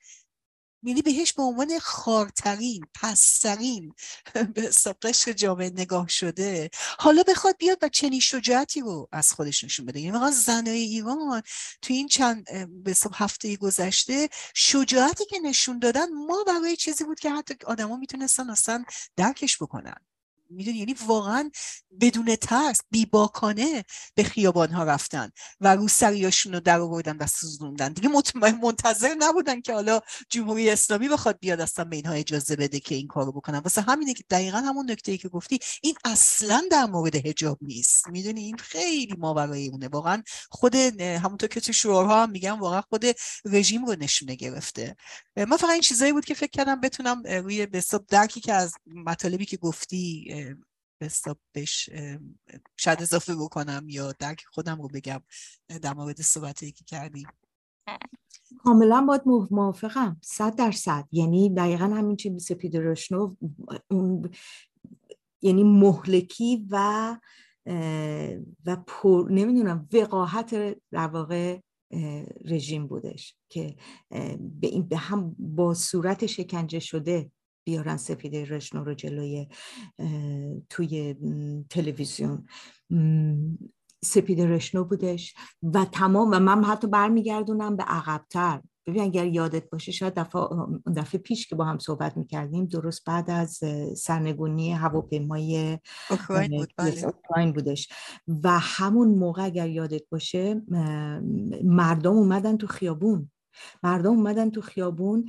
یعنی بهش به عنوان خارترین پسترین به قشر جامعه نگاه شده. حالا بخواد بیاد و چنین شجاعتی رو از خودش نشون بده. یعنی واقعا زنای ایران تو این چند به هفته گذشته شجاعتی که نشون دادن ما برای چیزی بود که حتی آدما می‌تونستن اصلا درکش بکنن. می‌دونی؟ یعنی واقعا بدون ترس بیباکانه به خیابان ها رفتن و رو سریاشون رو در آوردن و سوزوندن. دیگه منتظر نبودن که حالا جمهوری اسلامی بخواد بیاد اصلا به اینها اجازه بده که این کارو بکنن. واسه همینه که دقیقا همون نکته ای که گفتی این اصلا در مورد حجاب نیست. می‌دونی؟ این خیلی ماورای اونه. واقعا خود همونطور که تو شعارها هم میگم واقعا خود رژیم رو نشونه گرفته. من فقط این چیزایی بود که فکر کردم بتونم روی به درکی که از مطالبی که گفتی بهش شاید اضافه بکنم یا درک خودم رو بگم در مورد صحبتی که کردیم. کاملا باید موافقم صد درصد. یعنی دقیقا همین چی سپید روشنو یعنی مهلکی و و پر نمی‌دونم وقاحت در واقع رژیم بودش که به این به هم با صورت شکنجه شده بیارن سپیده رشنو رو جلوی توی تلویزیون. سپیده رشنو بودش و تمام و من حتی برمیگردونم به عقبتر. ببین اگر یادت باشه شاید دفعه, دفعه پیش که با هم صحبت می‌کردیم درست بعد از سرنگونی هواپیمای اوکراین بود بله. بودش. و همون موقع اگر یادت باشه مردم اومدن تو خیابون. مردم اومدن تو خیابون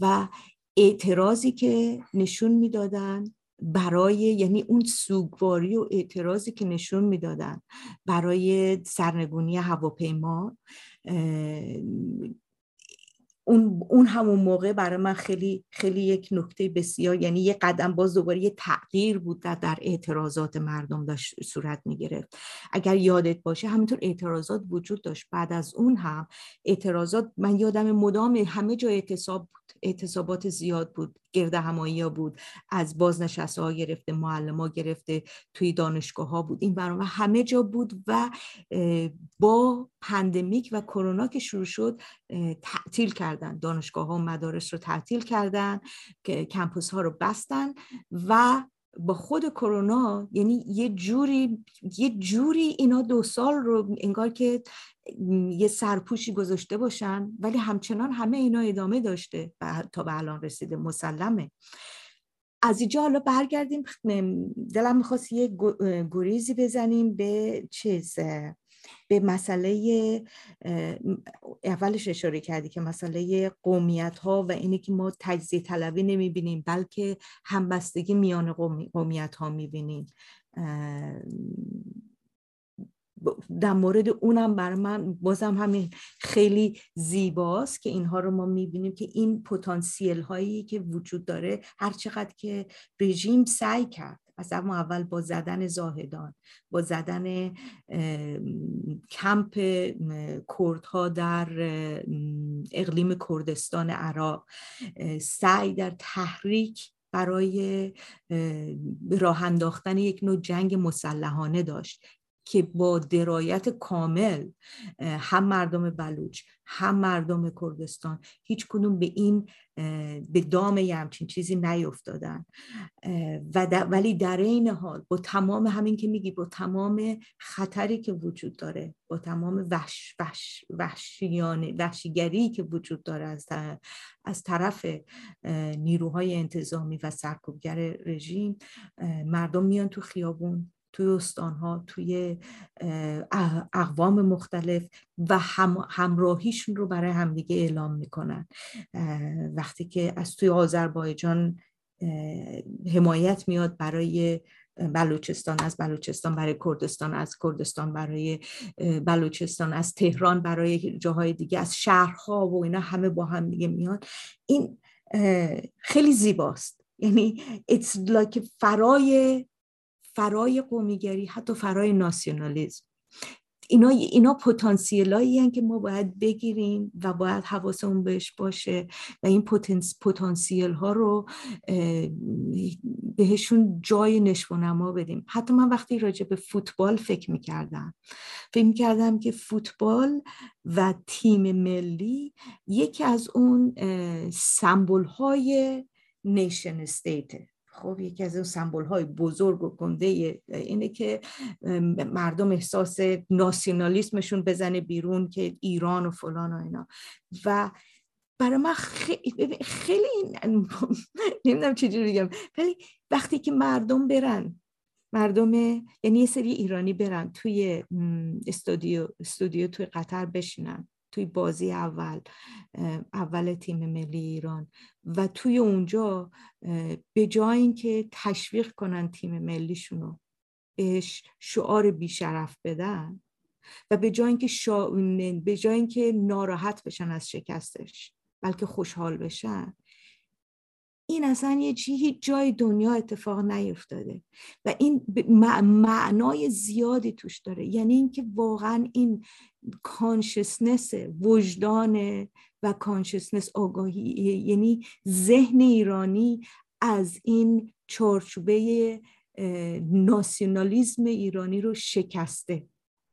و اعتراضی که نشون می‌دادن برای یعنی اون سوگواری و اعتراضی که نشون می‌دادن برای سرنگونی هواپیما اون اون همون موقع برای من خیلی خیلی یک نکته بسیار یعنی یه قدم باز دوباره یه تغییر بود در, در اعتراضات مردم داشت صورت می گرفت اگر یادت باشه همینطور اعتراضات وجود داشت. بعد از اون هم اعتراضات من یادم مدام همه جا اعتصاب اعتصابات زیاد بود گرد همایی ها بود از بازنشسته ها گرفته معلم ها گرفته توی دانشگاه ها بود. این برنامه همه جا بود و با پندمیک و کرونا که شروع شد تعطیل کردن. دانشگاه ها و مدارس رو تعطیل کردن کمپوس ها رو بستن و با خود کرونا یعنی یه جوری یه جوری اینا دو سال رو انگار که یه سرپوشی گذاشته باشن ولی همچنان همه اینا ادامه داشته تا به الان رسیده مسلمه. از اینجا حالا برگردیم دلم می‌خواست یه گریزی بزنیم به چیز به مسئله اولش اشاره کردی که مسئله قومیت ها و اینه که ما تجزیه طلبی نمی‌بینیم بلکه همبستگی میان قومیت ها می‌بینیم. در مورد اونم بر من بازم همین خیلی زیباست که اینها رو ما می‌بینیم که این پتانسیل هایی که وجود داره هر چقدر که رژیم سعی کرد از اما اول با زدن زاهدان با زدن کمپ کردها در اقلیم کردستان عراق سعی در تحریک برای راه انداختن یک نوع جنگ مسلحانه داشت. که با درایت کامل هم مردم بلوچ هم مردم کردستان هیچ کنون به این به دام یه همچین چیزی نیفتادن. و ولی در این حال با تمام همین که میگی با تمام خطری که وجود داره با تمام وحش وحش وحشیانه وحشیگری که وجود داره از از طرف نیروهای انتظامی و سرکوبگر رژیم مردم میان تو خیابون توی استانها توی اقوام مختلف و هم، همراهیشون رو برای همدیگه اعلام می‌کنن. وقتی که از توی آذربایجان حمایت میاد برای بلوچستان از بلوچستان برای کردستان از کردستان برای بلوچستان از تهران برای جاهای دیگه از شهرها و اینا همه با هم دیگه میاد. این خیلی زیباست. یعنی it's like فرای فرای قومیگری حتی فرای ناسیونالیزم اینا اینا پتانسیلایی که ما باید بگیریم و باید حواسمون بهش باشه و این پتانسیل ها رو بهشون جای نشو نما بدیم. حتی من وقتی راجع به فوتبال فکر می‌کردم فکر می‌کردم که فوتبال و تیم ملی یکی از اون سمبل های نیشن استیته خب یکی از اون سمبول های بزرگ و گنده اینه که مردم احساس ناسیونالیسمشون بزنه بیرون که ایران و فلان و اینا. و برای من خیلی, خیلی نمی‌دونم چجوری بگم ولی وقتی که مردم برن مردم یعنی یه سری ایرانی برن توی استودیو استودیو توی قطر بشینن توی بازی اول اول تیم ملی ایران. و توی اونجا به جای اینکه تشویق کنن تیم ملیشونو بهش شعار بیشرف بدن و به جای اینکه شا... به جای اینکه ناراحت بشن از شکستش بلکه خوشحال بشن این اصلا یه چی هیچ جای دنیا اتفاق نیفتاده. و این معنای زیادی توش داره. یعنی اینکه واقعا این کانشسنس وجدان و کانشسنس آگاهی یعنی ذهن ایرانی از این چارچوبه ناسیونالیزم ایرانی رو شکسته.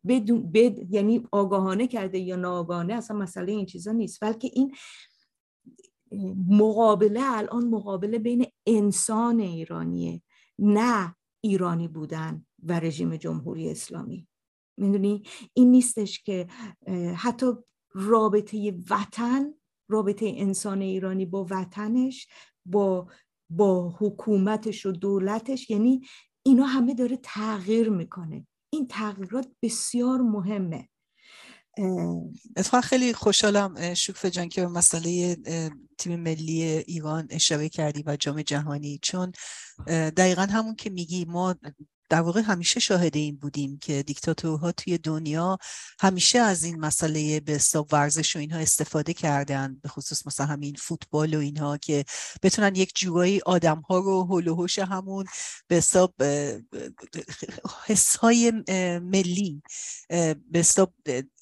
بدون بد یعنی آگاهانه کرده یا ناآگاهانه اصلا مسئله این چیزا نیست. بلکه این مقابله الان مقابله بین انسان ایرانیه نه ایرانی بودن و رژیم جمهوری اسلامی. می‌دونی؟ این نیستش که حتی رابطه وطن رابطه انسان ایرانی با وطنش با با حکومتش و دولتش یعنی اینا همه داره تغییر می‌کنه. این تغییرات بسیار مهمه. اتفاقا خیلی خوشحالم شکفه جان که به مسئله تیم ملی ایران اشاره کردی و جام جهانی چون دقیقا همون که میگی ما در واقع همیشه شاهد این بودیم که دیکتاتورها توی دنیا همیشه از این مسئله به حساب ورزش و اینها استفاده کردن به خصوص مثلا همین فوتبال و اینها که بتونن یک جورایی آدم ها رو هول و همون به حساب حسای ملی به حساب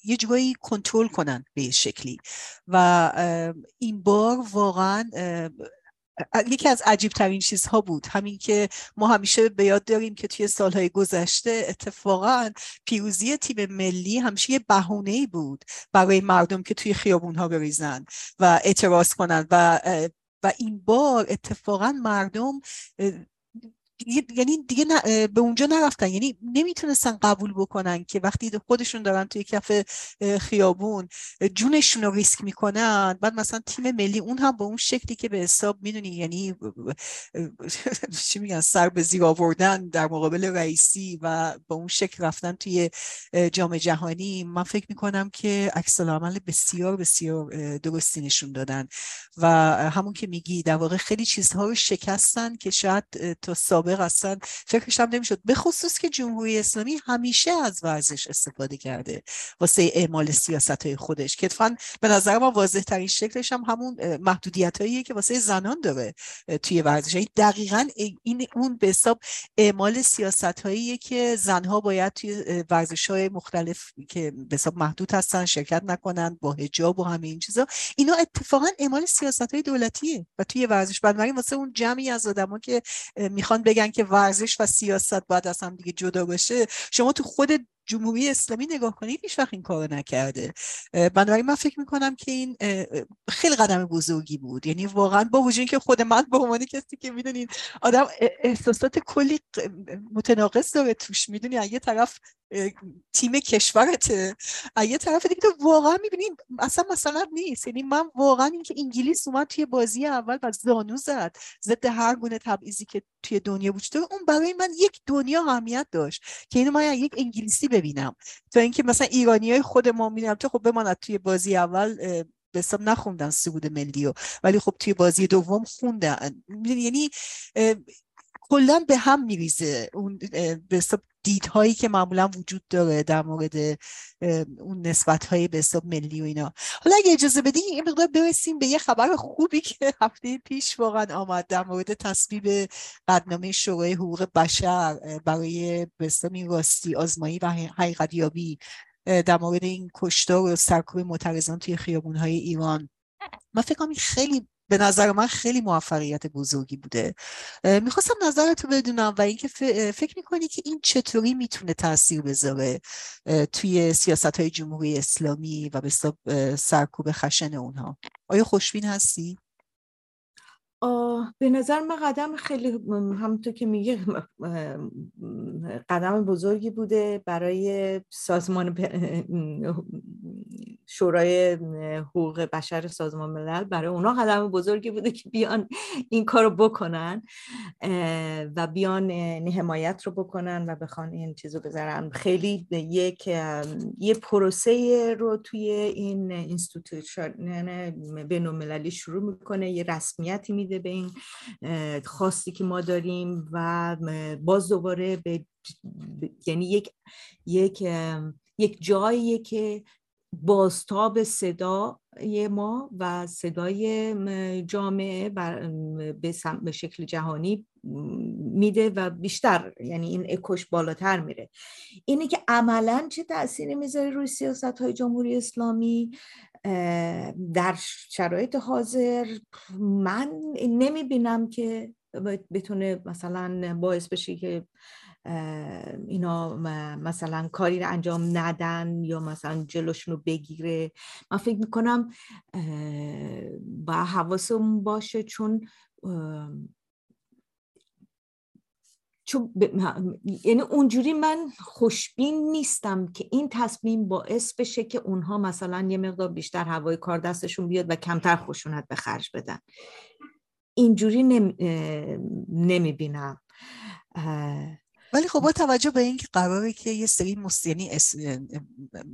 یه جورایی کنترل کنن به شکلی. و این بار واقعا یکی از عجیب ترین چیزها بود. همین که ما همیشه به یاد داریم که توی سالهای گذشته اتفاقا پیروزی تیم ملی همیشه یه بهونه ای بود برای مردم که توی خیابون ها بریزن و اعتراض کنن. و و این بار اتفاقا مردم یعنی دیگه به اونجا نرفتن. یعنی نمی‌تونستن قبول بکنن که وقتی خودشون دارن توی کف خیابون جونشون رو ریسک می‌کنن. بعد مثلا تیم ملی اون هم به اون شکلی که به حساب می‌دونی یعنی چی میگن سر به زیر آوردن در مقابل رئیسی و به اون شکل رفتن توی جام جهانی. من فکر می‌کنم که عکس عمل بسیار بسیار درستی نشون دادن. و همون که میگی در واقع خیلی چیزها رو شکستن که شاید تا اصلا فکرش هم نمی‌شد. به خصوص که جمهوری اسلامی همیشه از ورزش استفاده کرده واسه اعمال سیاست های خودش که به نظر ما واضح ترین شکلش هم همون محدودیت هاییه که واسه زنان داره توی ورزش. یعنی دقیقا این اون به حساب اعمال سیاست هاییه که زنها باید توی ورزش های مختلف که به حساب محدود هستن شرکت نکنن با حجاب و همه این چیزا اینا اتفاقا اعمال سیاست های دولتیه و توی ورزش. بنابراین واسه اون جمعی از آدما که می‌خوان بگن که ورزش و سیاست باید از هم دیگه جدا باشه. شما تو خود جمهوری اسلامی نگاه کنید هیچ وقت این کارو نکرده. بنابراین من فکر می‌کنم که این خیلی قدم بزرگی بود. یعنی واقعا با وجود که خود من به عنوان کسی که می‌دونید آدم احساسات کلی متناقض داره توش می‌دونی یه طرف تیم کشورته. یه طرف دیگه تو واقعا می‌بینیم اصلا مثلا نیست. یعنی من واقعا اینکه انگلیس اومد توی بازی اول و زانو زد ضد هر گونه تبعیضی که توی دنیا وجود اون برای من یک دنیا اهمیت داشت که اینو من یک انگلیسی ببینم. تا اینکه مثلا ایرانی های خود ما می‌بینم تو خب بماند توی بازی اول به نخوندن سعود ملی و ولی خب توی بازی دوم خوندن. یعنی کلا به هم میریزه اون به دیدهایی که معمولا وجود داره در مورد اون نسبت های به حساب ملی و اینا. حالا اگه اجازه بدین این مقدار برسیم به یه خبر خوبی که هفته پیش واقعا آمد در مورد تصویب قدنامه شورای حقوق بشر برای به این راستی آزمایی و حقیقت یابی در مورد این کشتار و سرکوب معترضان توی خیابون های ایران. من فکر کنم خیلی به نظر من خیلی موفقیت بزرگی بوده می‌خواستم نظرتو بدونم و اینکه فکر می‌کنی که این چطوری می‌تونه تاثیر بذاره توی سیاست های جمهوری اسلامی و به سرکوب خشن اونها آیا خوشبین هستی؟ به نظر من قدم خیلی همونطور که میگه قدم بزرگی بوده برای سازمان شورای حقوق بشر سازمان ملل. برای اونا قدم بزرگی بوده که بیان این کارو بکنن و بیان حمایت رو بکنن و بخوان این چیزو بذارن. خیلی یک یه پروسه رو توی این اینستیتوشن بین المللی شروع می‌کنه یه رسمیتی میده به این خواستی که ما داریم و باز دوباره به یعنی یک یک یک جاییه که بازتاب صدای ما و صدای جامعه به شکل جهانی میده و بیشتر یعنی این اکوش بالاتر میره. اینه که عملا چه تأثیری می‌ذاره روی سیاست های جمهوری اسلامی؟ در شرایط حاضر من نمی‌بینم که بتونه مثلا باعث بشه که اینا مثلا کاری رو انجام ندن یا مثلا جلوشون رو بگیره. من فکر می‌کنم با حواسمون باشه چون چون یعنی اونجوری من خوشبین نیستم که این تصمیم باعث بشه که اونها مثلا یه مقدار بیشتر هوای کار دستشون بیاد و کمتر خشونت به خرج بدن. اینجوری نمی, نمی بینم ولی خب با توجه به اینکه قراره که یه سری یعنی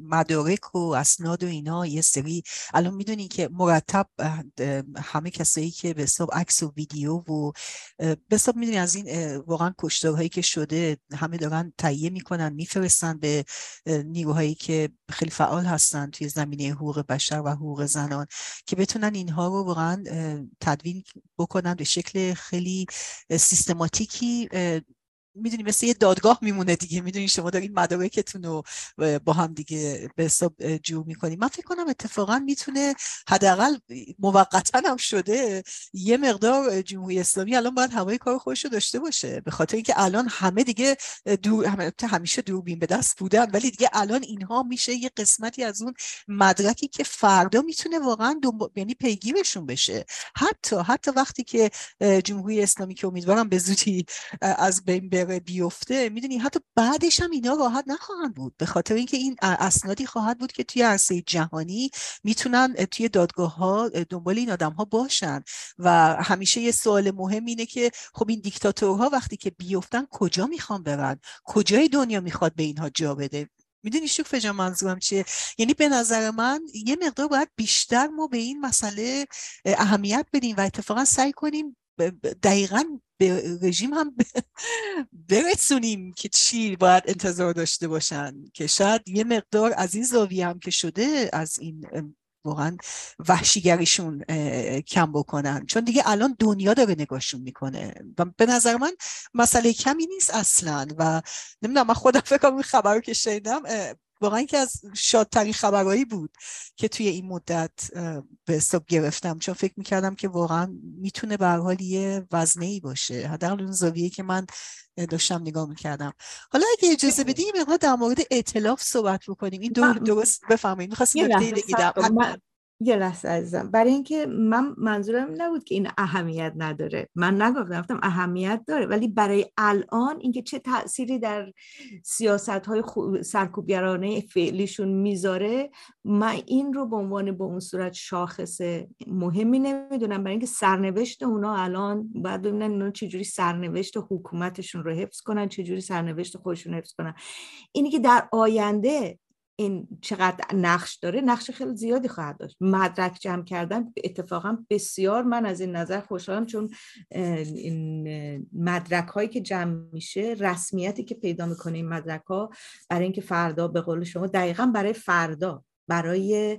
مدارک و اسناد و اینا یه سری الان می‌دونین که مرتب همه کسایی که به حساب عکس و ویدیو و به حساب می‌دونین از این واقعا کشتارهایی که شده همه دارن تهیه می‌کنن میفرستن به نیروهایی که خیلی فعال هستن توی زمینه حقوق بشر و حقوق زنان که بتونن اینها رو واقعا تدوین بکنن به شکل خیلی سیستماتیکی می‌دونی مثل یه دادگاه میمونه دیگه. می‌دونی شما دارین مدارکتون رو با هم دیگه به حساب جور می‌کنیم من فکر کنم اتفاقا می‌تونه حداقل موقتا هم شده یه مقدار جمهوری اسلامی الان باید هوای کار خودش رو داشته باشه. به خاطر اینکه الان همه دیگه دور همیشه دوربین به دست بودن ولی دیگه الان اینها میشه یه قسمتی از اون مدرکی که فردا می‌تونه واقعا یعنی پیگیرشون بشه. حتی حتی وقتی که جمهوری اسلامی که امیدوارم به زودی از بین بیفته می‌دونی؟ حتی بعدش هم اینا راحت نخواهند بود. به خاطر اینکه این اسنادی خواهد بود که توی عرصه جهانی می‌تونن توی دادگاه ها دنبال این آدم ها باشن. و همیشه یه سوال مهم اینه که خب این دیکتاتورها وقتی که بیفتن کجا می‌خوان برن؟ کجای دنیا می‌خواد به اینها جا بده؟ می‌دونی شوف جا منظورم چیه؟ یعنی به نظر من یه مقدار باید بیشتر ما به این مسئله اهمیت بدیم و اتفاقا سعی کنیم دقیقا به رژیم هم برسونیم که چی باید انتظار داشته باشن که شاید یه مقدار از این زاویه هم که شده از این واقعا وحشیگریشون کم بکنن. چون دیگه الان دنیا داره نگاهشون می‌کنه. و به نظر من مسئله کمی نیست اصلا. و نمی‌دونم من خودم فکر این خبر رو که شنیدم واقعا که از شادترین خبرهایی بود که توی این مدت به حساب گرفتم. چون فکر می‌کردم که واقعا می‌تونه به حال یه وزنه ای باشه. حداقل اون زاویه که من داشتم نگاه می‌کردم. حالا اگه اجازه بدیم در مورد اطلاف صحبت بکنیم. این دو درست بفرمایید. می‌خواستم یه لحظه عزیزم. برای اینکه من منظورم نبود که این اهمیت نداره. من نگفتم گفتم اهمیت داره. ولی برای الان اینکه چه تأثیری در سیاست های سرکوبگرانه فعلیشون می‌ذاره من این رو به عنوان به اون صورت شاخص مهمی نمی‌دونم. برای اینکه سرنوشت اونا الان باید ببینن اونا چجوری سرنوشت حکومتشون رو حفظ کنن چجوری سرنوشت خودشون حفظ کنن. اینی که در آینده این چقدر نقش داره نقش خیلی زیادی خواهد داشت. مدرک جمع کردن اتفاقا بسیار من از این نظر خوشحالم چون این مدرک هایی که جمع میشه رسمیتی که پیدا می‌کنه این مدرک ها برای اینکه فردا به قول شما دقیقا برای فردا برای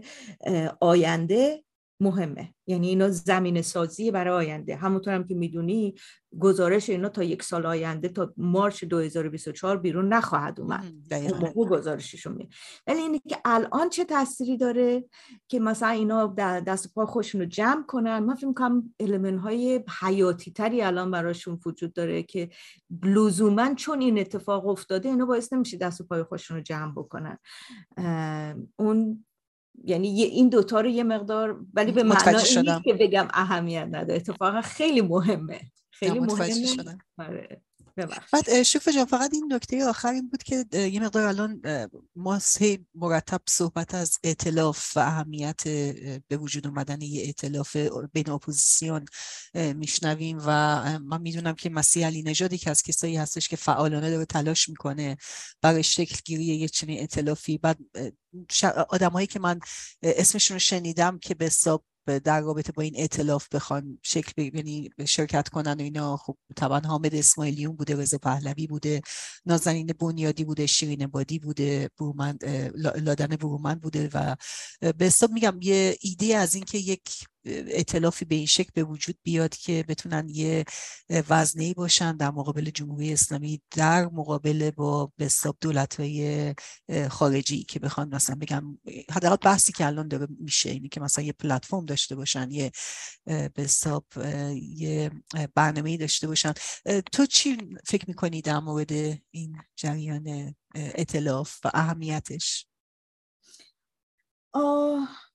آینده مهمه. یعنی اینا زمین سازی برای آینده. همونطور هم که می‌دونی گزارش اینا تا یک سال آینده تا مارچ 2024 بیرون نخواهد اومد. اون گزارششون می ولی اینه که الان چه تاثیری داره که مثلا اینا دست پای خودشون رو جمع کنن؟ من فکر می‌کنم المن های حیاتی تری الان براشون وجود داره که لزوما چون این اتفاق افتاده اینا باعث نمیشه دست پای خودشون رو جمع بکنن. اون یعنی این دوتا رو یه مقدار ولی به معنی که بگم اهمیت نداره. اتفاقا خیلی مهمه. خیلی مهمه. آره. بعد شوف جان فقط این نکته آخر این بود که یه مقدار الان ما سه مرتب صحبت از اعتلاف و اهمیت به وجود اومدن یه اعتلاف بین اپوزیسیون میشنویم و من می‌دونم که مسیح علی نژادی که از کسایی هستش که فعالانه داره تلاش می‌کنه برای شکل گیری یه چنین اعتلافی بعد آدمایی که من اسمشون رو شنیدم که به حساب در رابطه با این اعتلاف بخوان شکل یعنی شرکت کنن و اینا خب طبعا حامد اسماعیلیون بوده رضا پهلوی بوده نازنین بنیادی بوده شیرین بادی بوده برومند لادن برومند بوده و به حساب میگم یه ایده از اینکه یک اطلافی به این شکل به وجود بیاد که بتونن یه وزنه باشن در مقابل جمهوری اسلامی در مقابل با به حساب دولت های خارجی که بخوان مثلا بگم حداقل بحثی که الان داره میشه اینه که مثلا یه پلتفرم داشته باشن یه به حساب یه برنامه داشته باشن. تو چی فکر می‌کنی در مورد این جریان اطلاف و اهمیتش؟ آه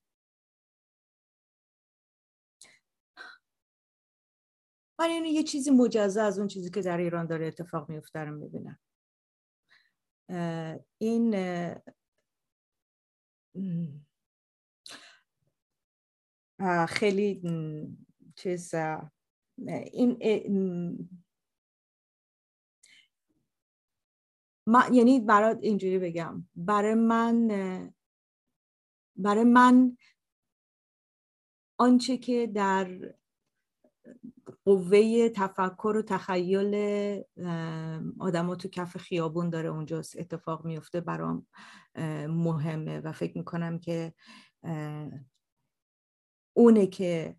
من اینو یه چیزی مجزا از اون چیزی که در ایران داره اتفاق میفته رو می‌بینم. این خیلی چیز این من یعنی برای اینجوری بگم. برای من برای من آنچه که در قوه تفکر و تخیل آدما تو کف خیابون داره اونجا اتفاق میفته برام مهمه و فکر می‌کنم که اونه که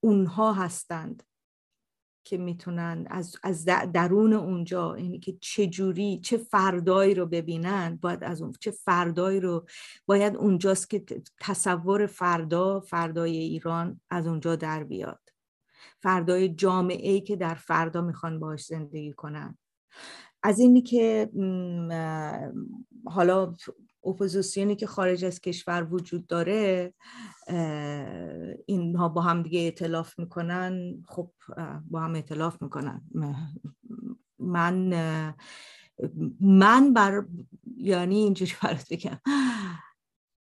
اونها هستند که می‌تونن از, از درون اونجا یعنی که چه جوری چه فردایی رو ببینن باید از اون چه فردایی رو باید اونجاست که تصور فردا فردای ایران از اونجا در بیاد. فردای جامعه که در فردا می‌خوان باش زندگی کنن. از اینی که حالا اپوزیسیونی که خارج از کشور وجود داره اینها با هم دیگه اعتلاف می‌کنن. خب با هم اعتلاف می‌کنن. من من بر یعنی اینجوری برات بگم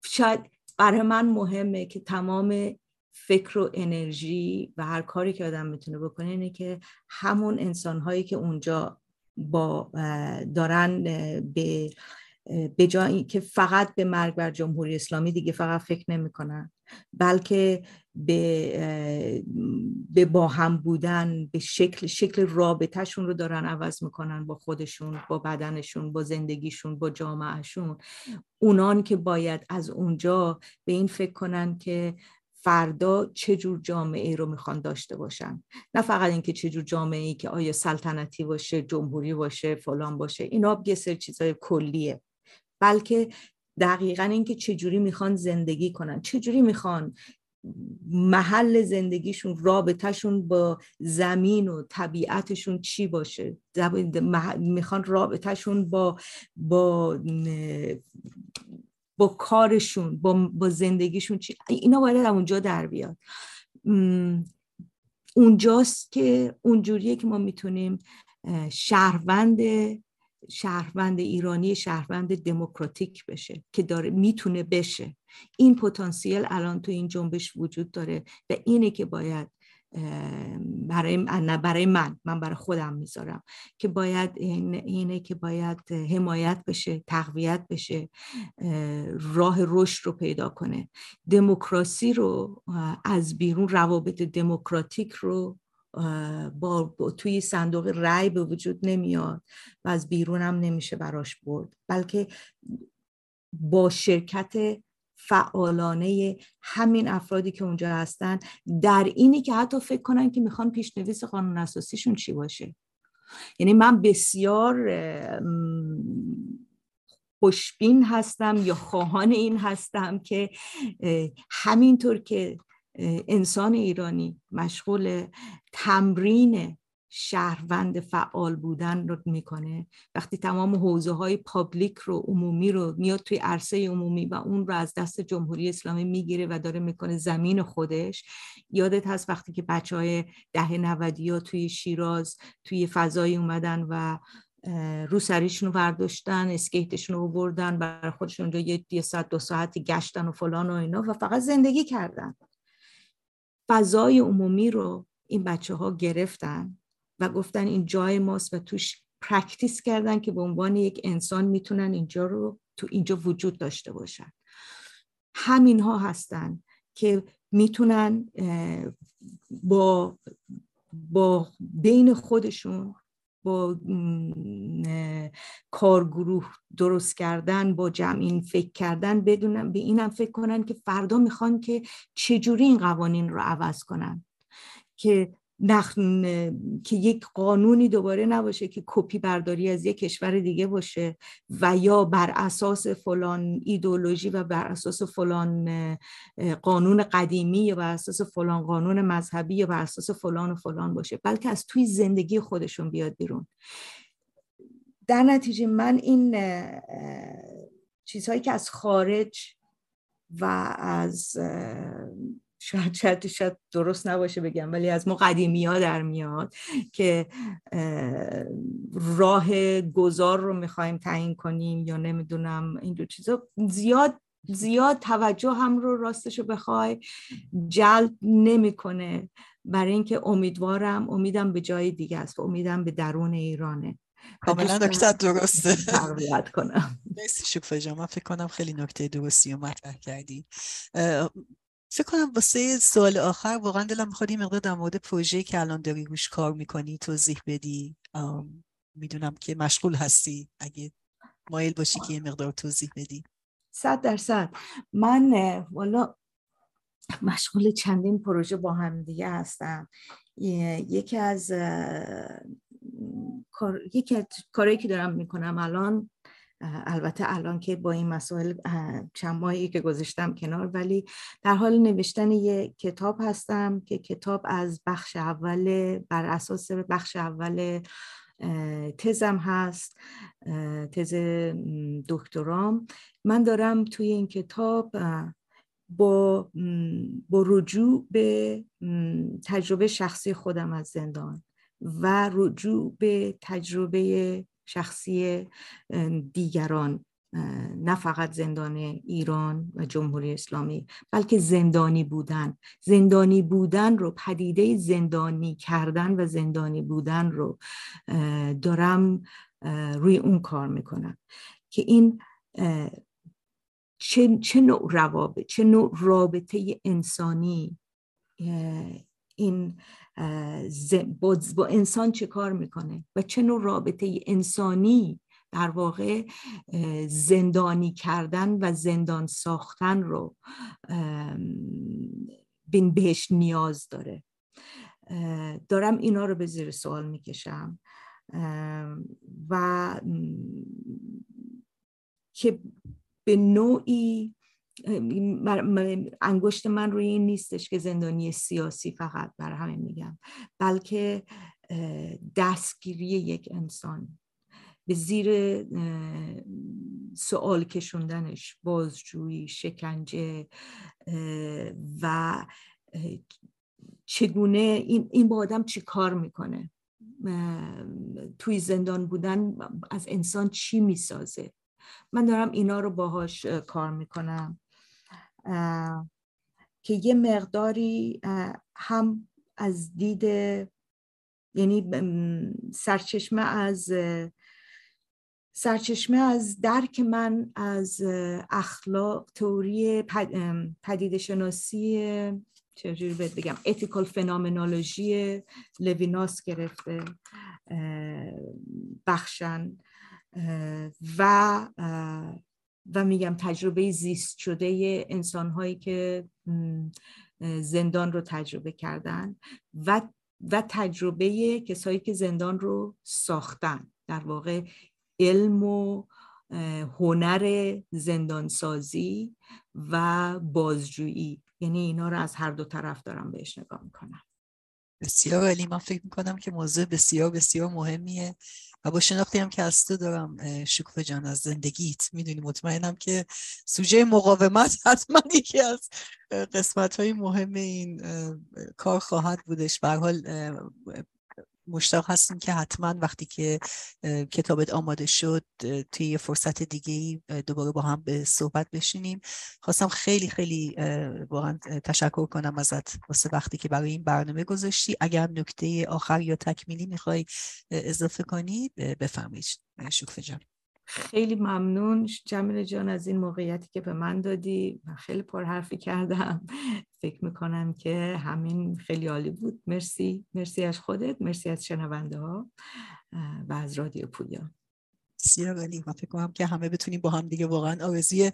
شاید برای من مهمه که تمام فکر و انرژی و هر کاری که آدم می‌تونه بکنه اینه که همون انسان هایی که اونجا با دارن به به جایی که فقط به مرگ بر جمهوری اسلامی دیگه فقط فکر نمی‌کنن بلکه به به با هم بودن به شکل شکل رابطهشون رو دارن عوض می‌کنن با خودشون با بدنشون با زندگیشون با جامعهشون. اونان که باید از اونجا به این فکر کنن که فردا چه جور جامعه رو می‌خوان داشته باشن؟ نه فقط اینکه چه جور جامعه ای که آیا سلطنتی باشه جمهوری باشه فلان باشه اینا یه سر چیزای کلیه. بلکه دقیقا اینکه چجوری می‌خوان زندگی کنن چجوری می‌خوان محل زندگیشون رابطهشون با زمین و طبیعتشون چی باشه؟ می‌خوان رابطهشون با با با کارشون با, با زندگیشون چی اینا باید اونجا در بیاد. اونجاست که اونجوریه که ما می‌تونیم شهروند شهروند ایرانی شهروند دموکراتیک بشه که داره می‌تونه بشه. این پتانسیل الان تو این جنبش وجود داره و اینه که باید برای برای من من برای خودم می‌ذارم که باید این اینه که باید حمایت بشه تقویت بشه راه رشد رو پیدا کنه. دموکراسی رو از بیرون روابط دموکراتیک رو با, توی صندوق رأی به وجود نمیاد و از بیرون هم نمیشه براش برد. بلکه با شرکت فعالانه همین افرادی که اونجا هستن در اینی که حتی فکر کنن که می‌خوان پیشنویس قانون اساسیشون چی باشه. یعنی من بسیار خوشبین هستم یا خواهان این هستم که همینطور که انسان ایرانی مشغول تمرین شهروند فعال بودن رو می‌کنه. وقتی تمام حوزه های پابلیک رو عمومی رو میاد توی عرصه عمومی و اون رو از دست جمهوری اسلامی می‌گیره و داره می‌کنه زمین خودش. یادت هست وقتی که بچه های ده نودی ها توی شیراز توی فضایی اومدن و رو سریشون رو برداشتن اسکیتشون رو بردن برای خودشون اونجا یه ساعت دو ساعتی گشتن و فلان و اینا و فقط زندگی کردن. فضای عمومی رو این بچه ها گرفتن. و گفتن این جای ماست و توش practice کردن که به عنوان یک انسان می‌تونن اینجا رو تو اینجا وجود داشته باشن. همین ها هستن که می‌تونن با با بین خودشون با کارگروه درست کردن با جمعین فکر کردن بدونن به اینم فکر کنن که فردا می‌خوان که چجوری این قوانین رو عوض کنن. که نخ... که یک قانونی دوباره نباشه که کپی برداری از یک کشور دیگه باشه و یا بر اساس فلان ایدولوژی و بر اساس فلان قانون قدیمی یا بر اساس فلان قانون مذهبی یا بر اساس فلان و فلان باشه بلکه از توی زندگی خودشون بیاد بیرون. در نتیجه من این چیزهایی که از خارج و از شاید شاید شاید درست نباشه بگم ولی از ما قدیمی ها در میاد که راه گذار رو می‌خوایم تعیین کنیم یا نمی‌دونم این دو چیزا. زیاد زیاد توجه هم رو راستش رو بخوای. جلب نمی‌کنه. برای اینکه امیدوارم امیدم به جای دیگه است و امیدم به درون ایرانه. کاملا نکته درسته. تقویت کنم. مرسی شکفه جان. من فکر کنم خیلی نکته درستی رو مطرح کردی. فکر کنم واسه سوال آخر واقعا دلم می‌خواد این مقدار در مورد پروژه که الان داری روش کار می‌کنی توضیح بدی. می‌دونم که مشغول هستی. اگه مایل باشی که یه مقدار توضیح بدی. صد درصد. من والا مشغول چندین پروژه با هم دیگه هستم. یکی از یکی از کارهایی که دارم می‌کنم الان البته الان که با این مسائل چند ماهی که گذاشتم کنار ولی در حال نوشتن یه کتاب هستم که کتاب از بخش اول بر اساس بخش اول تزم هست تز دکترام. من دارم توی این کتاب با, با رجوع به تجربه شخصی خودم از زندان و رجوع به تجربه شخصی دیگران نه فقط زندان ایران و جمهوری اسلامی بلکه زندانی بودن. زندانی بودن رو پدیده زندانی کردن و زندانی بودن رو دارم روی اون کار می‌کنم. که این چه, چه نوع روابط چه نوع رابطه انسانی این با انسان چه کار می‌کنه؟ و چه نوع رابطه انسانی در واقع زندانی کردن و زندان ساختن رو بهش نیاز داره؟ دارم اینا رو به زیر سوال می‌کشم. و که به نوعی انگشت من روی این نیستش که زندانی سیاسی فقط بر همه میگم بلکه دستگیری یک انسان. به زیر سوال کشوندنش بازجویی شکنجه و چگونه این, این با آدم چی کار می‌کنه؟ توی زندان بودن از انسان چی می‌سازه؟ من دارم اینا رو باهاش کار می‌کنم. که یه مقداری هم از دید یعنی سرچشمه از سرچشمه از درک من از اخلاق توری پدیده شناسی چجوری بهت بگم اتیکال فنامنولوژی لویناس گرفته بخشن و و میگم تجربه زیست شده انسان هایی که زندان رو تجربه کردن و و تجربه کسایی که زندان رو ساختن. در واقع علم و هنر زندانسازی و بازجویی. یعنی اینا رو از هر دو طرف دارم بهش نگاه می‌کنم. بسیار عالی. من فکر می‌کنم که موضوع بسیار بسیار مهمیه. و با شناختی هم که از تو دارم شکوفه جان از زندگیت می‌دونی مطمئنم که سوژه مقاومت حتما یکی از قسمت های مهم این کار خواهد بودش. به حال مشتاق هستیم که حتما وقتی که کتابت آماده شد توی یه فرصت دیگه ای دوباره با هم به صحبت بشینیم. خواستم خیلی خیلی واقعا تشکر کنم ازت واسه وقتی که برای این برنامه گذاشتی. اگر نکته آخر یا تکمیلی می‌خوای اضافه کنی بفرمایید. شکفه جان. خیلی ممنون جمیل جان از این موقعیتی که به من دادی من خیلی پر حرفی کردم. فکر می‌کنم که همین خیلی عالی بود. مرسی. مرسی از خودت. مرسی از شنونده ها. و از رادیو پویا. بسیار عالی. من فکر کنم که همه بتونیم با هم دیگه واقعا آرزوی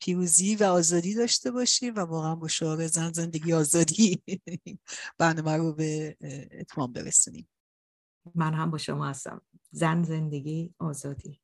پیروزی و آزادی داشته باشیم و واقعا با شعار زن زندگی آزادی برنامه رو به اتمام برسونیم. من هم با شما هستم. زن زندگی آزادی.